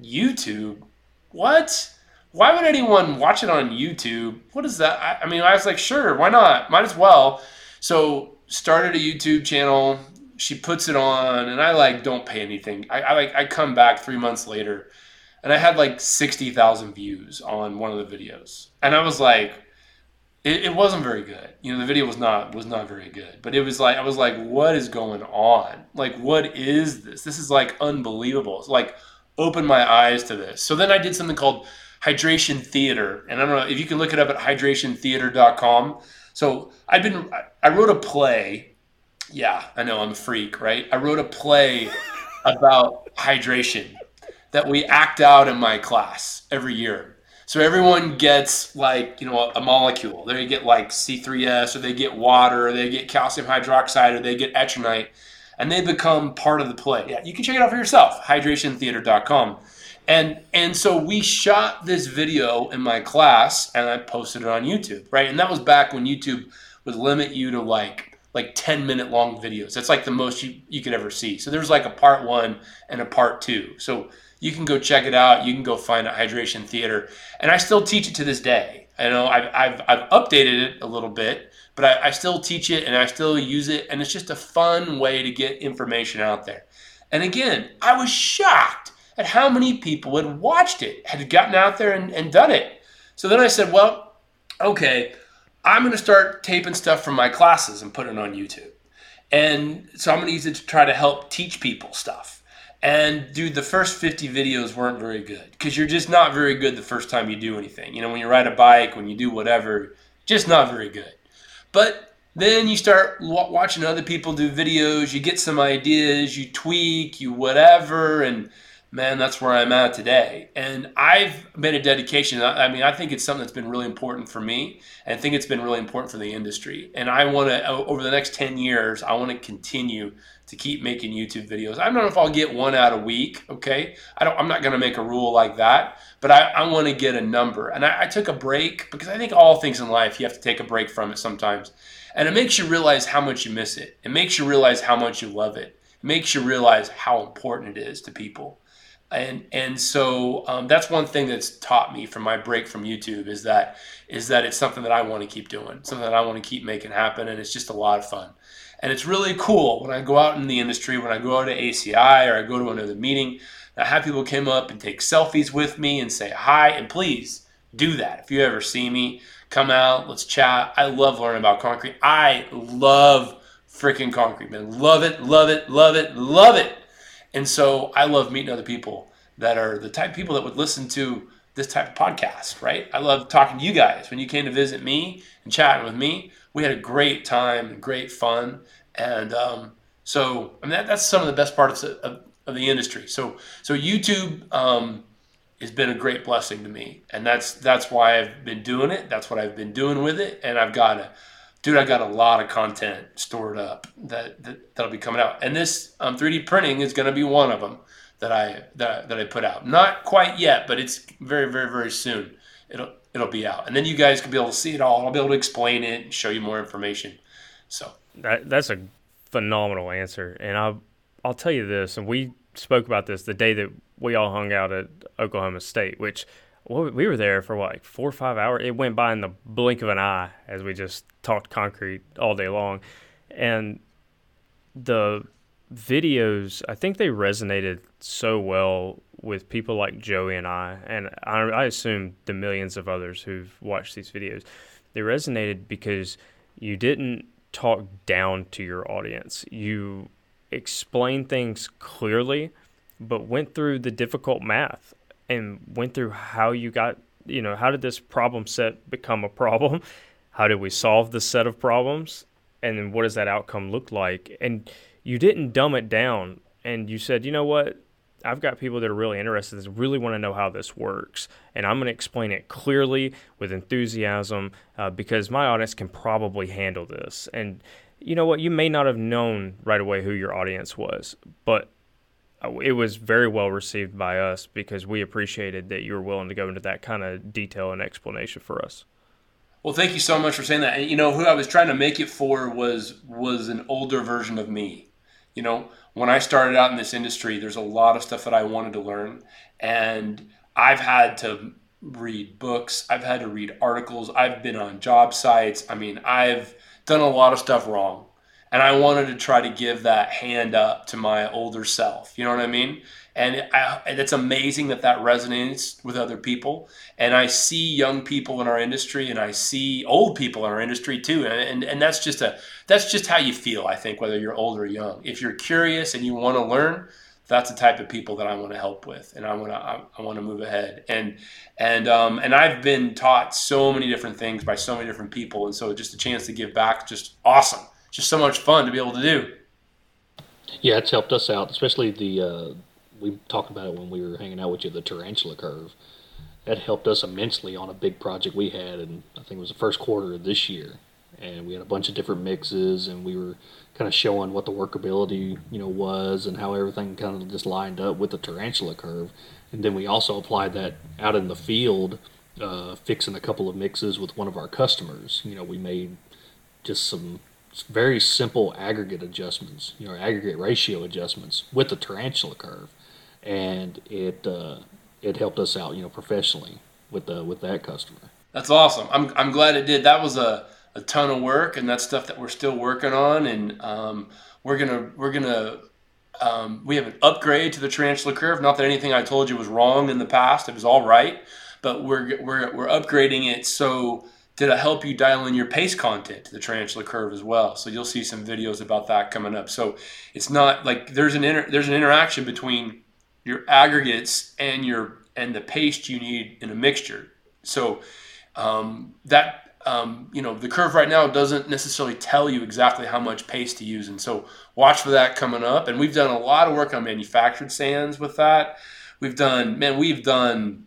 "YouTube? What? Why would anyone watch it on YouTube? What is that?" I, I mean, I was like, "Sure, why not? Might as well." So started a YouTube channel she puts it on and I like don't pay anything. I, I like I come back three months later and I had like sixty thousand views on one of the videos. And I was like it, it wasn't very good. You know, the video was not was not very good. But it was like I was like, what is going on? Like what is this? This is like unbelievable. It's like open my eyes to this. So then I did something called Hydration Theater. And I don't know if you can look it up at hydrationtheater.com. So I've been I wrote a play yeah, I know I'm a freak, right? I wrote a play about hydration that we act out in my class every year. So everyone gets like, you know, a molecule. They get like C3S or they get water or they get calcium hydroxide or they get ettringite and they become part of the play. Yeah, you can check it out for yourself, hydrationtheater.com. And and so we shot this video in my class and I posted it on YouTube, right? And that was back when YouTube would limit you to like like 10 minute long videos. That's like the most you, you could ever see. So there's like a part one and a part two. So you can go check it out. You can go find it Hydration Theater. And I still teach it to this day. I know I've, I've, I've updated it a little bit, but I, I still teach it and I still use it. And it's just a fun way to get information out there. And again, I was shocked at how many people had watched it, had gotten out there and, and done it. So then I said, well, okay, I'm going to start taping stuff from my classes and putting it on YouTube. And so I'm going to use it to try to help teach people stuff. And dude, the first 50 videos weren't very good because you're just not very good the first time you do anything. You know, when you ride a bike, when you do whatever, just not very good. But then you start watching other people do videos, you get some ideas, you tweak, you whatever, and man, that's where I'm at today. And I've made a dedication. I mean, I think it's something that's been really important for me. And I think it's been really important for the industry. And I want to, over the next 10 years, I want to continue to keep making YouTube videos. I don't know if I'll get one out a week, okay? I don't, I'm not going to make a rule like that, but I, I want to get a number. And I, I took a break because I think all things in life, you have to take a break from it sometimes. And it makes you realize how much you miss it. It makes you realize how much you love it. It makes you realize how important it is to people and and so um, that's one thing that's taught me from my break from YouTube is that is that it's something that I want to keep doing, something that I want to keep making happen, and it's just a lot of fun. And it's really cool when I go out in the industry, when I go out to ACI or I go to another meeting, I have people come up and take selfies with me and say hi, and please do that. If you ever see me, come out, let's chat. I love learning about concrete. I love freaking concrete, man. Love it, love it, love it, love it. And so I love meeting other people that are the type of people that would listen to this type of podcast, right? I love talking to you guys. When you came to visit me and chatting with me, we had a great time and great fun. And um, so, I mean, that, that's some of the best parts of, of, of the industry. So, so YouTube um, has been a great blessing to me, and that's that's why I've been doing it. That's what I've been doing with it, and I've got a dude, I got a lot of content stored up that, that that'll be coming out, and this um, 3D printing is going to be one of them that I that, that I put out. Not quite yet, but it's very very very soon. It'll it'll be out, and then you guys can be able to see it all. I'll be able to explain it and show you more information. So that, that's a phenomenal answer, and I'll I'll tell you this, and we spoke about this the day that we all hung out at Oklahoma State, which well, we were there for what, like four or five hours. It went by in the blink of an eye as we just talked concrete all day long, and the videos I think they resonated so well with people like Joey and I, and I, I assume the millions of others who've watched these videos. They resonated because you didn't talk down to your audience. You explained things clearly, but went through the difficult math and went through how you got, you know, how did this problem set become a problem? How did we solve the set of problems? And then what does that outcome look like? And you didn't dumb it down and you said, you know what? I've got people that are really interested, that really want to know how this works. And I'm going to explain it clearly with enthusiasm uh, because my audience can probably handle this. And you know what? You may not have known right away who your audience was, but it was very well received by us because we appreciated that you were willing to go into that kind of detail and explanation for us. Well, thank you so much for saying that. And you know, who I was trying to make it for was was an older version of me. You know, when I started out in this industry, there's a lot of stuff that I wanted to learn, and I've had to read books, I've had to read articles, I've been on job sites. I mean, I've done a lot of stuff wrong and I wanted to try to give that hand up to my older self. You know what I mean? And, I, and it's amazing that that resonates with other people. And I see young people in our industry, and I see old people in our industry too. And, and, and that's just a that's just how you feel. I think whether you're old or young, if you're curious and you want to learn, that's the type of people that I want to help with, and I want to I, I want to move ahead. And and um, and I've been taught so many different things by so many different people, and so just a chance to give back, just awesome just so much fun to be able to do. Yeah, it's helped us out, especially the uh, we talked about it when we were hanging out with you, the tarantula curve. That helped us immensely on a big project we had, and I think it was the first quarter of this year. and we had a bunch of different mixes, and we were kind of showing what the workability you know was and how everything kind of just lined up with the tarantula curve. And then we also applied that out in the field, uh, fixing a couple of mixes with one of our customers. You know, we made just some very simple aggregate adjustments, you know, aggregate ratio adjustments with the tarantula curve, and it uh, it helped us out, you know, professionally with the with that customer. That's awesome. I'm I'm glad it did. That was a, a ton of work, and that's stuff that we're still working on, and um, we're gonna we're gonna. Um, we have an upgrade to the tarantula curve. Not that anything I told you was wrong in the past; it was all right. But we're we're we're upgrading it so it help you dial in your paste content to the tarantula curve as well. So you'll see some videos about that coming up. So it's not like there's an inter, there's an interaction between your aggregates and your and the paste you need in a mixture. So um, that um, you know the curve right now doesn't necessarily tell you exactly how much paste to use. And so watch for that coming up. And we've done a lot of work on manufactured sands with that. We've done man we've done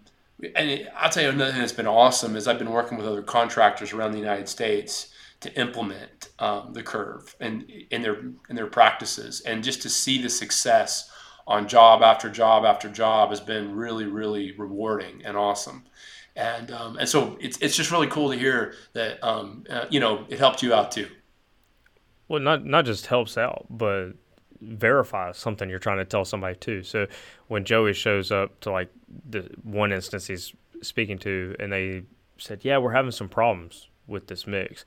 and I'll tell you another thing that's been awesome is I've been working with other contractors around the United States to implement um, the curve and in their in their practices, and just to see the success on job after job after job has been really really rewarding and awesome. And um, and so it's it's just really cool to hear that um, uh, you know it helped you out too. Well, not not just helps out, but verifies something you're trying to tell somebody too. So when Joey shows up to like the one instance he's speaking to, and they said, "Yeah, we're having some problems with this mix,"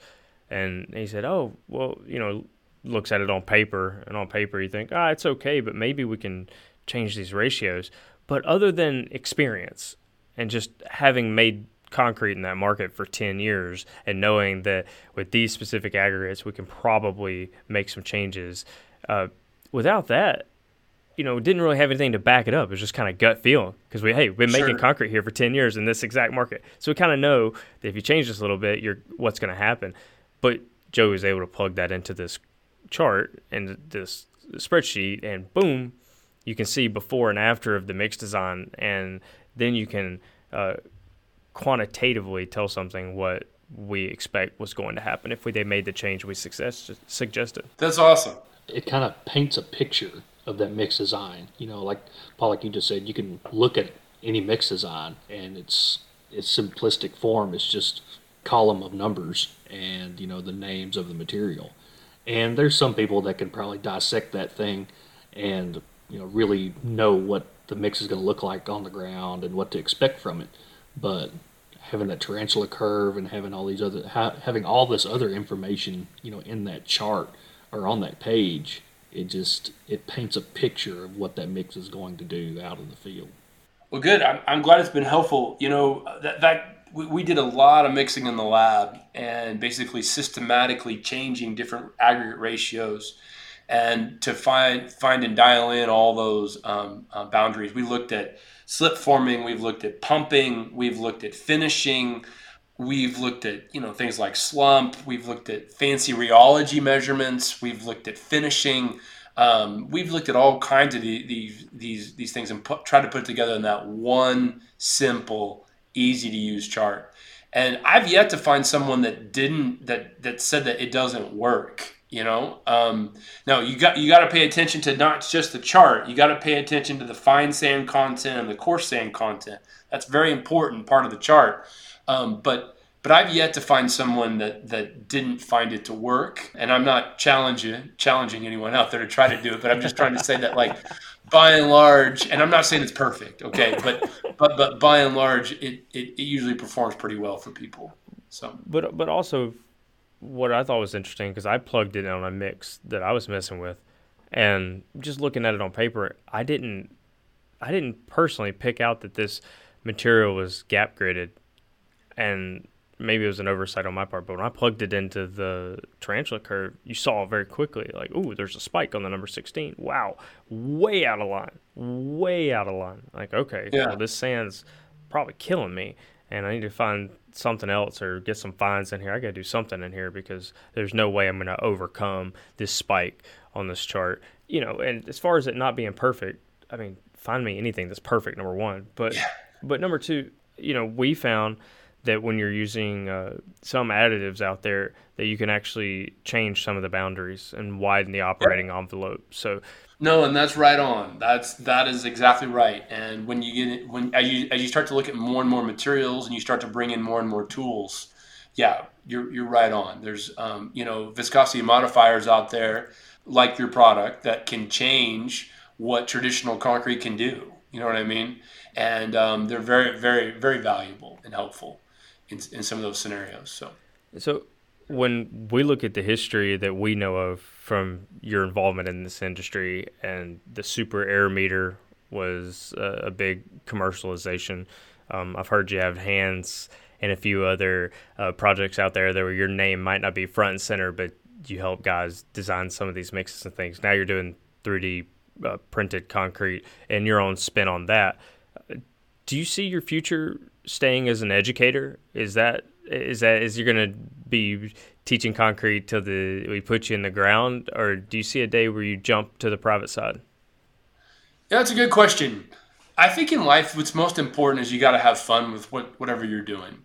and he said, "Oh, well, you know." Looks at it on paper, and on paper you think, ah, it's okay, but maybe we can change these ratios. But other than experience and just having made concrete in that market for 10 years and knowing that with these specific aggregates we can probably make some changes uh, without that you know, didn't really have anything to back it up. It was just kind of gut feeling because we, hey, we've been making concrete here for 10 years in this exact market. So we kind of know that if you change this a little bit, you're what's going to happen. But Joe was able to plug that into this chart and this spreadsheet, and boom, you can see before and after of the mix design, and then you can uh, quantitatively tell something what we expect was going to happen if we they made the change we success, suggested. That's awesome. It kind of paints a picture of that mix design. You know, like Paul, like you just said, you can look at any mix design and it's its simplistic form is just column of numbers and you know the names of the material. And there's some people that can probably dissect that thing and you know really know what the mix is going to look like on the ground and what to expect from it. But having that tarantula curve and having all these other ha- having all this other information, you know, in that chart or on that page it just it paints a picture of what that mix is going to do out in the field. Well, good. I'm, I'm glad it's been helpful. You know that that we, we did a lot of mixing in the lab and basically systematically changing different aggregate ratios and to find find and dial in all those um, uh, boundaries. We looked at slip forming, we've looked at pumping, we've looked at finishing, We've looked at you know things like slump. We've looked at fancy rheology measurements. We've looked at finishing. Um, we've looked at all kinds of the, these these these things and put, tried to put together in that one simple, easy to use chart. And I've yet to find someone that didn't that that said that it doesn't work. You know, um, no, you got you got to pay attention to not just the chart. You got to pay attention to the fine sand content and the coarse sand content. That's very important part of the chart. Um, but but I've yet to find someone that that didn't find it to work. And I'm not challenging challenging anyone out there to try to do it, but I'm just trying to say that like by and large, and I'm not saying it's perfect, okay, but but but by and large, it, it, it usually performs pretty well for people. So, but but also, what I thought was interesting because I plugged it in on a mix that I was messing with, and just looking at it on paper, I didn't I didn't personally pick out that this material was gap graded and maybe it was an oversight on my part, but when I plugged it into the tarantula curve, you saw very quickly, like, ooh, there's a spike on the number 16. Wow, way out of line, way out of line. Like, okay, yeah. well, this sand's probably killing me, and I need to find something else or get some fines in here. I got to do something in here because there's no way I'm going to overcome this spike on this chart. You know, and as far as it not being perfect, I mean, find me anything that's perfect, number one. But, yeah. but number two, you know, we found – that when you're using uh, some additives out there, that you can actually change some of the boundaries and widen the operating envelope. So No, and that's right on. That's that is exactly right. And when you get when as you as you start to look at more and more materials and you start to bring in more and more tools, yeah, you're you're right on. There's um, you know viscosity modifiers out there like your product that can change what traditional concrete can do. You know what I mean? And um, they're very very very valuable and helpful in in some of those scenarios. So. So when we look at the history that we know of from your involvement in this industry and the super air meter was a, a big commercialization um, i've heard you have hands and a few other uh, projects out there that where your name might not be front and center but you help guys design some of these mixes and things now you're doing 3d uh, printed concrete and your own spin on that do you see your future staying as an educator is that is that is you're going to be teaching concrete till the we put you in the ground, or do you see a day where you jump to the private side? Yeah, that's a good question. I think in life, what's most important is you got to have fun with what, whatever you're doing.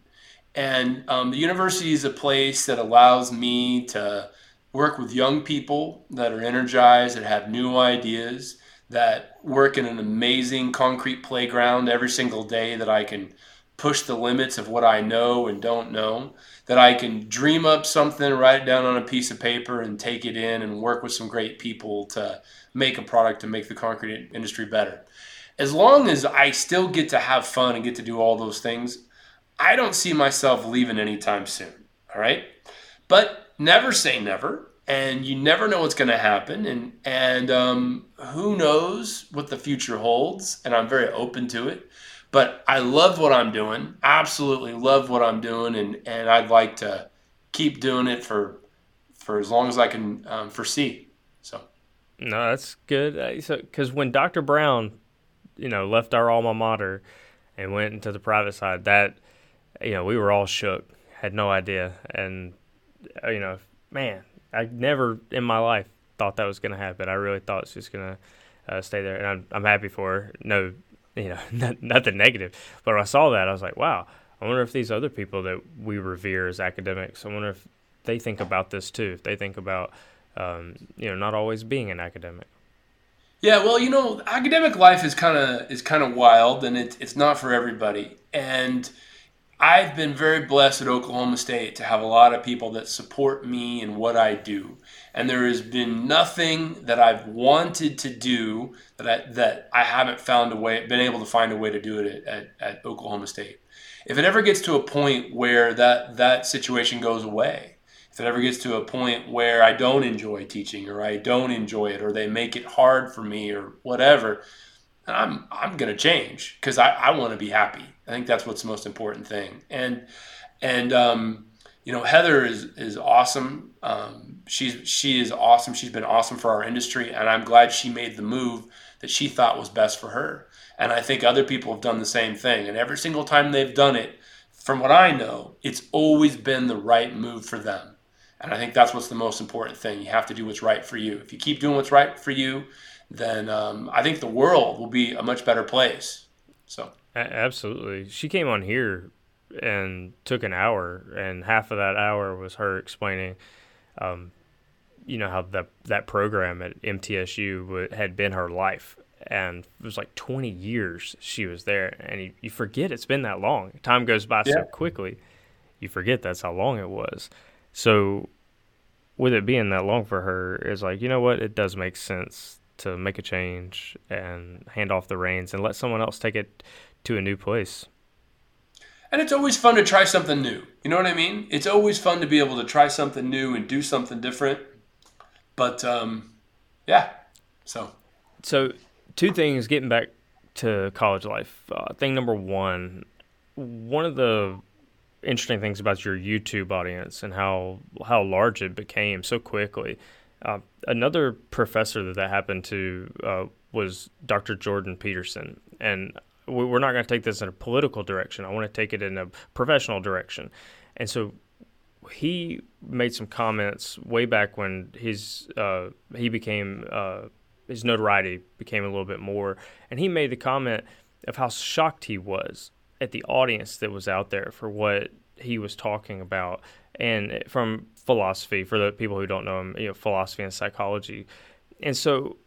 And um, the university is a place that allows me to work with young people that are energized, that have new ideas, that work in an amazing concrete playground every single day that I can push the limits of what I know and don't know, that I can dream up something, write it down on a piece of paper, and take it in and work with some great people to make a product to make the concrete industry better. As long as I still get to have fun and get to do all those things, I don't see myself leaving anytime soon. All right. But never say never. And you never know what's going to happen. And, and um, who knows what the future holds. And I'm very open to it but I love what I'm doing. Absolutely love what I'm doing, and and I'd like to keep doing it for for as long as I can um, foresee. So. No, that's good. Uh, so, because when Dr. Brown, you know, left our alma mater and went into the private side, that you know, we were all shook, had no idea, and uh, you know, man, I never in my life thought that was going to happen. I really thought just going to uh, stay there, and I'm I'm happy for her. No you know, not, nothing negative. But when I saw that, I was like, wow, I wonder if these other people that we revere as academics, I wonder if they think about this too. If they think about, um, you know, not always being an academic. Yeah, well, you know, academic life is kind of is kind of wild, and it's it's not for everybody. And I've been very blessed at Oklahoma State to have a lot of people that support me and what I do. And there has been nothing that I've wanted to do that I, that I haven't found a way, been able to find a way to do it at, at, at Oklahoma State. If it ever gets to a point where that, that situation goes away, if it ever gets to a point where I don't enjoy teaching or I don't enjoy it or they make it hard for me or whatever, I'm, I'm going to change because I, I want to be happy. I think that's what's the most important thing. And and um, you know Heather is is awesome. Um, she's she is awesome. She's been awesome for our industry, and I'm glad she made the move that she thought was best for her. And I think other people have done the same thing. And every single time they've done it, from what I know, it's always been the right move for them. And I think that's what's the most important thing. You have to do what's right for you. If you keep doing what's right for you, then um, I think the world will be a much better place. So. Absolutely. She came on here and took an hour, and half of that hour was her explaining, um, you know, how that that program at MTSU had been her life, and it was like 20 years she was there, and you, you forget it's been that long. Time goes by yeah. so quickly, you forget that's how long it was. So, with it being that long for her, it's like you know what, it does make sense to make a change and hand off the reins and let someone else take it to a new place. And it's always fun to try something new. You know what I mean? It's always fun to be able to try something new and do something different. But um, yeah, so. So, two things getting back to college life. Uh, thing number one, one of the interesting things about your YouTube audience and how how large it became so quickly. Uh, another professor that that happened to uh, was Dr. Jordan Peterson, and we're not going to take this in a political direction. I want to take it in a professional direction. And so he made some comments way back when his uh, he became uh, his notoriety became a little bit more, and he made the comment of how shocked he was at the audience that was out there for what he was talking about, and from philosophy for the people who don't know him, you know, philosophy and psychology, and so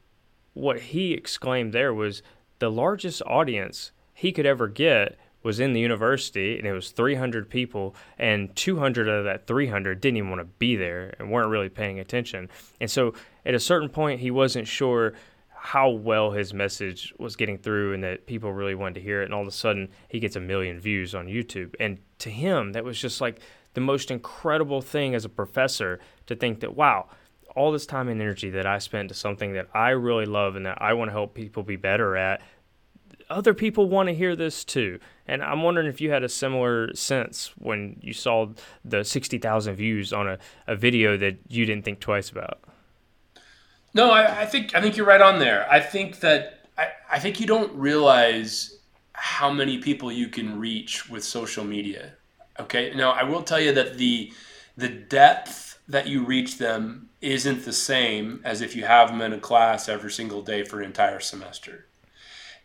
what he exclaimed there was the largest audience he could ever get was in the university and it was 300 people and 200 of that 300 didn't even want to be there and weren't really paying attention. And so at a certain point he wasn't sure how well his message was getting through and that people really wanted to hear it and all of a sudden he gets a million views on youtube. And to him that was just like the most incredible thing as a professor to think that wow all this time and energy that I spent to something that I really love and that I want to help people be better at, other people want to hear this too. And I'm wondering if you had a similar sense when you saw the 60,000 views on a, a video that you didn't think twice about. No, I, I think I think you're right on there. I think that I, I think you don't realize how many people you can reach with social media. Okay. Now I will tell you that the the depth that you reach them isn't the same as if you have them in a class every single day for an entire semester.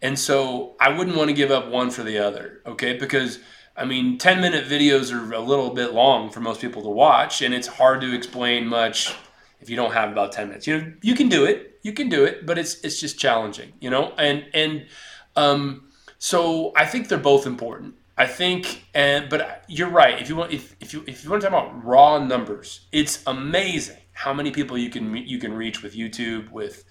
And so I wouldn't want to give up one for the other, okay? Because I mean, 10 minute videos are a little bit long for most people to watch, and it's hard to explain much if you don't have about 10 minutes. You know, you can do it, you can do it, but it's it's just challenging, you know? And and um so I think they're both important. I think, and but you're right. If you want, if, if you if you want to talk about raw numbers, it's amazing how many people you can you can reach with YouTube, with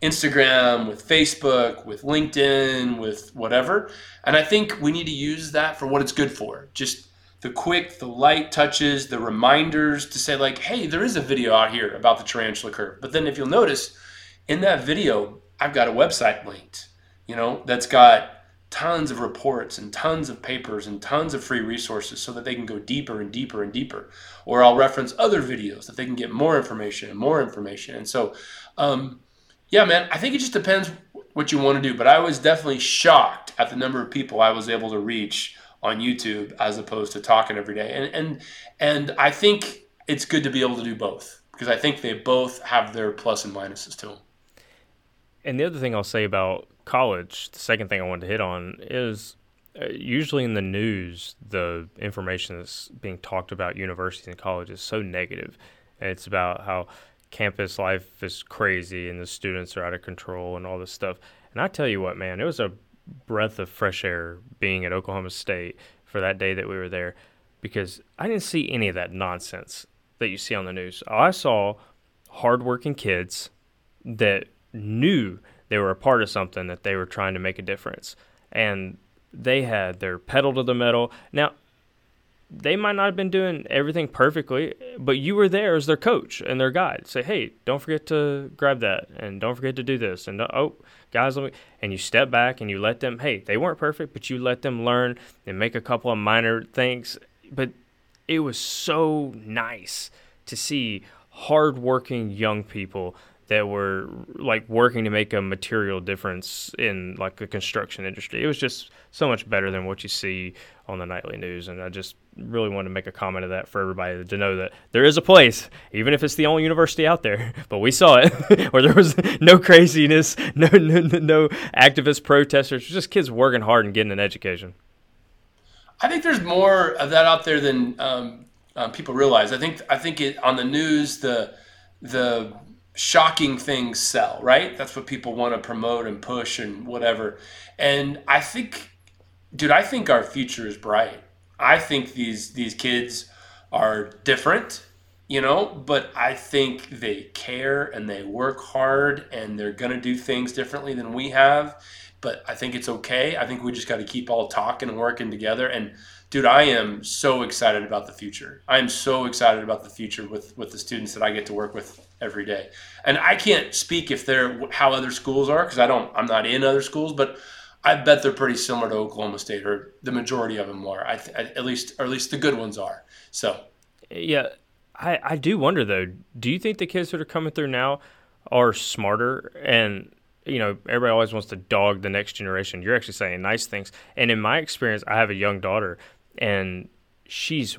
Instagram, with Facebook, with LinkedIn, with whatever. And I think we need to use that for what it's good for. Just the quick, the light touches, the reminders to say like, hey, there is a video out here about the tarantula curve. But then if you'll notice, in that video, I've got a website linked. You know, that's got tons of reports and tons of papers and tons of free resources so that they can go deeper and deeper and deeper. Or I'll reference other videos that they can get more information and more information. And so, um, yeah, man, I think it just depends what you want to do. But I was definitely shocked at the number of people I was able to reach on YouTube as opposed to talking every day. And and and I think it's good to be able to do both because I think they both have their plus and minuses to them. And the other thing I'll say about college, the second thing I wanted to hit on is uh, usually in the news, the information that's being talked about universities and colleges is so negative. And it's about how campus life is crazy and the students are out of control and all this stuff. And I tell you what, man, it was a breath of fresh air being at Oklahoma State for that day that we were there because I didn't see any of that nonsense that you see on the news. I saw hardworking kids that knew they were a part of something that they were trying to make a difference. And they had their pedal to the metal. Now, they might not have been doing everything perfectly, but you were there as their coach and their guide. Say, hey, don't forget to grab that, and don't forget to do this, and oh, guys, let me. And you step back and you let them. Hey, they weren't perfect, but you let them learn and make a couple of minor things. But it was so nice to see hardworking young people that were like working to make a material difference in like the construction industry. It was just so much better than what you see on the nightly news, and I just really wanted to make a comment of that for everybody to know that there is a place, even if it's the only university out there, but we saw it where there was no craziness, no no, no activist protesters, just kids working hard and getting an education. I think there's more of that out there than um, uh, people realize. I think I think it on the news the the shocking things sell, right? That's what people want to promote and push and whatever. And I think, dude, I think our future is bright. I think these these kids are different, you know, but I think they care and they work hard and they're gonna do things differently than we have. But I think it's okay. I think we just got to keep all talking and working together. And dude, I am so excited about the future. I am so excited about the future with with the students that I get to work with every day. And I can't speak if they're how other schools are because I don't. I'm not in other schools, but I bet they're pretty similar to Oklahoma State, or the majority of them are. I th- at least, or at least the good ones are. So, yeah, I I do wonder though. Do you think the kids that are coming through now are smarter and you know, everybody always wants to dog the next generation. You're actually saying nice things. And in my experience, I have a young daughter, and she's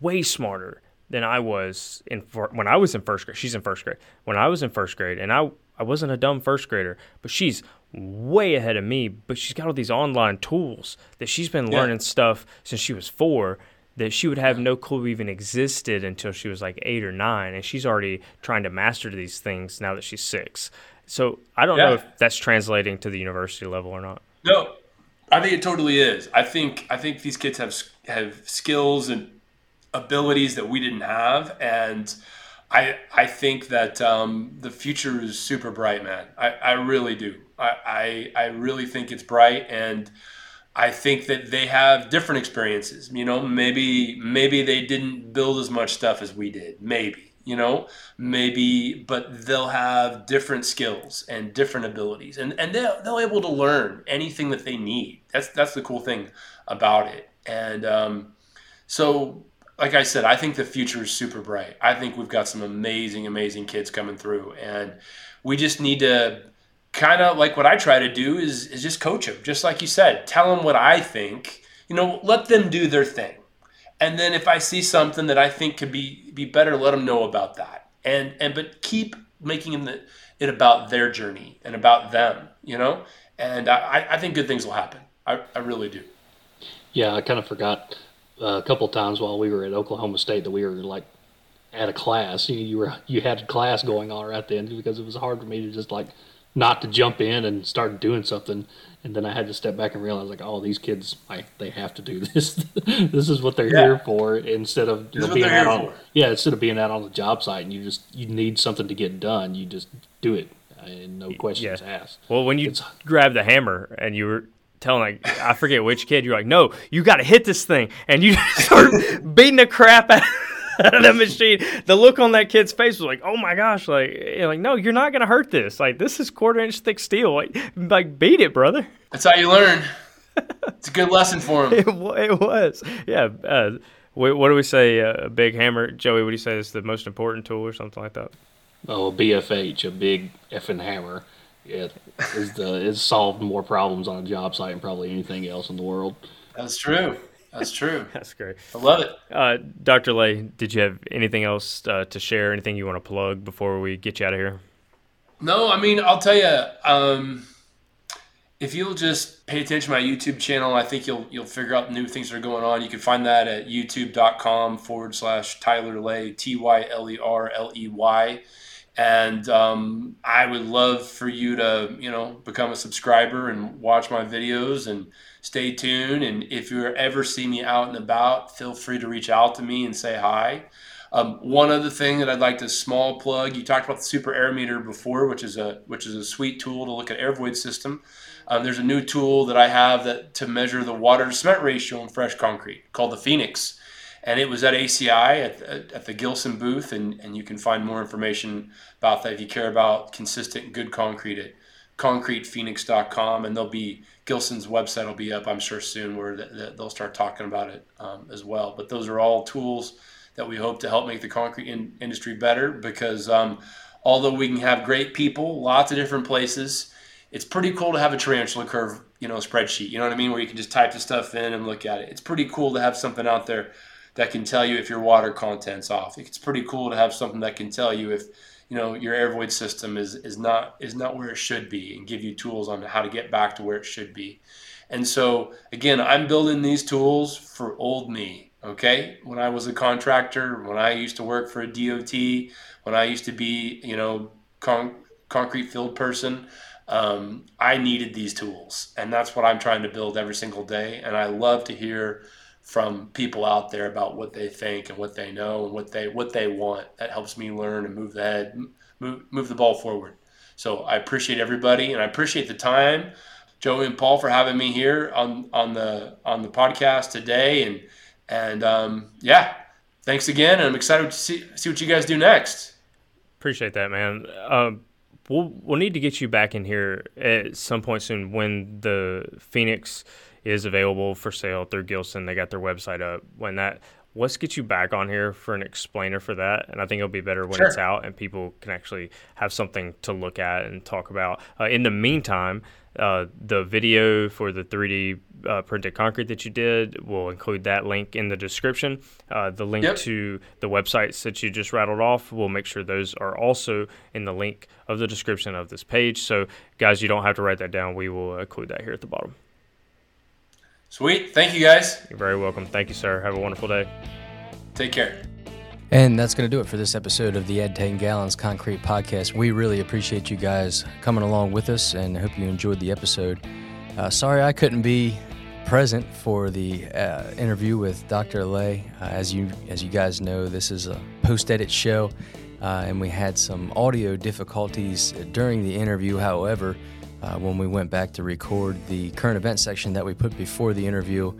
way smarter than I was in when I was in first grade. She's in first grade. When I was in first grade, and I I wasn't a dumb first grader, but she's way ahead of me. But she's got all these online tools that she's been Yeah. learning stuff since she was four that she would have no clue even existed until she was like eight or nine, and she's already trying to master these things now that she's six. So I don't know if that's translating to the university level or not. No, I think it totally is. I think I think these kids have have skills and abilities that we didn't have, and I I think that um, the future is super bright, man. I, I really do. I, I I really think it's bright, and I think that they have different experiences. You know, maybe maybe they didn't build as much stuff as we did. Maybe you know, maybe, but they'll have different skills and different abilities, and and they'll they'll able to learn anything that they need. That's that's the cool thing about it. And um, so, like I said, I think the future is super bright. I think we've got some amazing, amazing kids coming through, and we just need to kind of like what I try to do is is just coach them, just like you said. Tell them what I think. You know, let them do their thing, and then if I see something that I think could be be better, let them know about that. And and but keep making them the, it about their journey and about them. You know, and I I think good things will happen. I, I really do. Yeah, I kind of forgot a couple times while we were at Oklahoma State that we were like at a class. You, you were you had a class going on right then because it was hard for me to just like not to jump in and start doing something, and then I had to step back and realize like, oh, these kids, like they have to do this. this is what they're Yeah. here for. Instead of you know, being out on for. yeah, instead of being out on the job site and you just you need something to get done, you just do it uh, and no questions Yeah. asked. Well, when you It's- grabbed the hammer and you were telling like I forget which kid, you're like, no, you got to hit this thing, and you start beating the crap out. Out of the machine, the look on that kid's face was like, "Oh my gosh!" Like, you're like, no, you're not gonna hurt this. Like, this is quarter inch thick steel. Like, like beat it, brother. That's how you learn. It's a good lesson for him. It, it was, yeah. Uh, what, what do we say? Uh, a big hammer, Joey. What do you say is the most important tool, or something like that? Oh, a BFH, a big effing hammer. It is the it's solved more problems on a job site than probably anything else in the world. That's true. That's true. That's great. I love it. Uh, Dr. Ley, did you have anything else uh, to share? Anything you want to plug before we get you out of here? No, I mean, I'll tell you. Um, if you'll just pay attention to my YouTube channel, I think you'll you'll figure out new things that are going on. You can find that at youtube.com forward slash Tyler Ley, T Y L E R L E Y. And um, I would love for you to, you know, become a subscriber and watch my videos and stay tuned. And if you ever see me out and about, feel free to reach out to me and say hi. Um, one other thing that I'd like to small plug: you talked about the Super Air Meter before, which is a which is a sweet tool to look at air void system. Um, there's a new tool that I have that to measure the water to cement ratio in fresh concrete called the Phoenix, and it was at ACI at, at, at the Gilson booth, and, and you can find more information about that if you care about consistent good concrete at concretephoenix.com, and there'll be Gilson's website will be up, I'm sure soon, where th- th- they'll start talking about it um, as well. But those are all tools that we hope to help make the concrete in- industry better because um, although we can have great people, lots of different places, it's pretty cool to have a tarantula curve, you know, spreadsheet. You know what I mean, where you can just type the stuff in and look at it. It's pretty cool to have something out there that can tell you if your water content's off. It's pretty cool to have something that can tell you if you know your air void system is is not is not where it should be and give you tools on how to get back to where it should be. And so again, I'm building these tools for old me. Okay, when I was a contractor, when I used to work for a DOT, when I used to be you know con- concrete field person, um, I needed these tools, and that's what I'm trying to build every single day. And I love to hear from people out there about what they think and what they know and what they what they want. That helps me learn and move the head, move move the ball forward. So I appreciate everybody, and I appreciate the time, Joey and Paul, for having me here on on the on the podcast today. And and um, yeah, thanks again. And I'm excited to see see what you guys do next. Appreciate that, man. Um, we'll we'll need to get you back in here at some point soon when the Phoenix is available for sale through Gilson. They got their website up. When that let's get you back on here for an explainer for that. And I think it'll be better when Sure. it's out and people can actually have something to look at and talk about. Uh, in the meantime, uh, the video for the 3D uh, printed concrete that you did, we'll include that link in the description. Uh, the link Yep. to the websites that you just rattled off, we'll make sure those are also in the link of the description of this page. So, guys, you don't have to write that down. We will include that here at the bottom. Sweet. Thank you guys. You're very welcome. Thank you, sir. Have a wonderful day. Take care. And that's going to do it for this episode of the Add 10 Gallons Concrete Podcast. We really appreciate you guys coming along with us and I hope you enjoyed the episode. Uh, sorry I couldn't be present for the uh, interview with Dr. Ley. Uh, as you as you guys know, this is a post-edit show uh, and we had some audio difficulties during the interview. However, uh, when we went back to record the current event section that we put before the interview,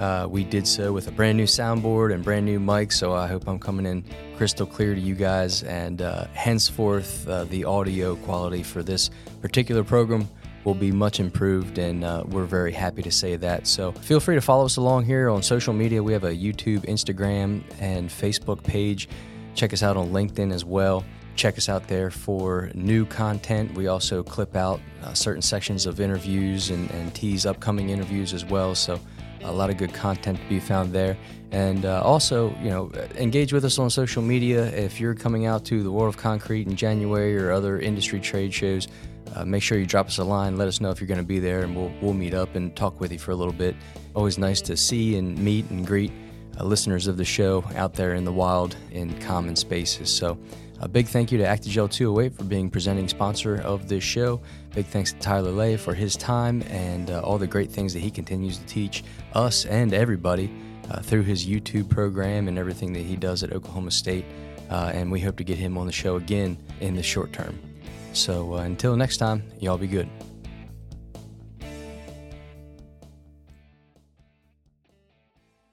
uh, we did so with a brand new soundboard and brand new mic, so I hope I'm coming in crystal clear to you guys. And uh, henceforth, uh, the audio quality for this particular program will be much improved, and uh, we're very happy to say that. So feel free to follow us along here on social media. We have a YouTube, Instagram, and Facebook page. Check us out on LinkedIn as well. Check us out there for new content. We also clip out uh, certain sections of interviews and, and tease upcoming interviews as well. So a lot of good content to be found there. And uh, also, you know, engage with us on social media. If you're coming out to the World of Concrete in January or other industry trade shows, uh, make sure you drop us a line. Let us know if you're going to be there, and we'll, we'll meet up and talk with you for a little bit. Always nice to see and meet and greet uh, listeners of the show out there in the wild in common spaces. So, a big thank you to Actigel 208 for being presenting sponsor of this show. Big thanks to Tyler Ley for his time and uh, all the great things that he continues to teach us and everybody uh, through his YouTube program and everything that he does at Oklahoma State. Uh, and we hope to get him on the show again in the short term. So uh, until next time, y'all be good.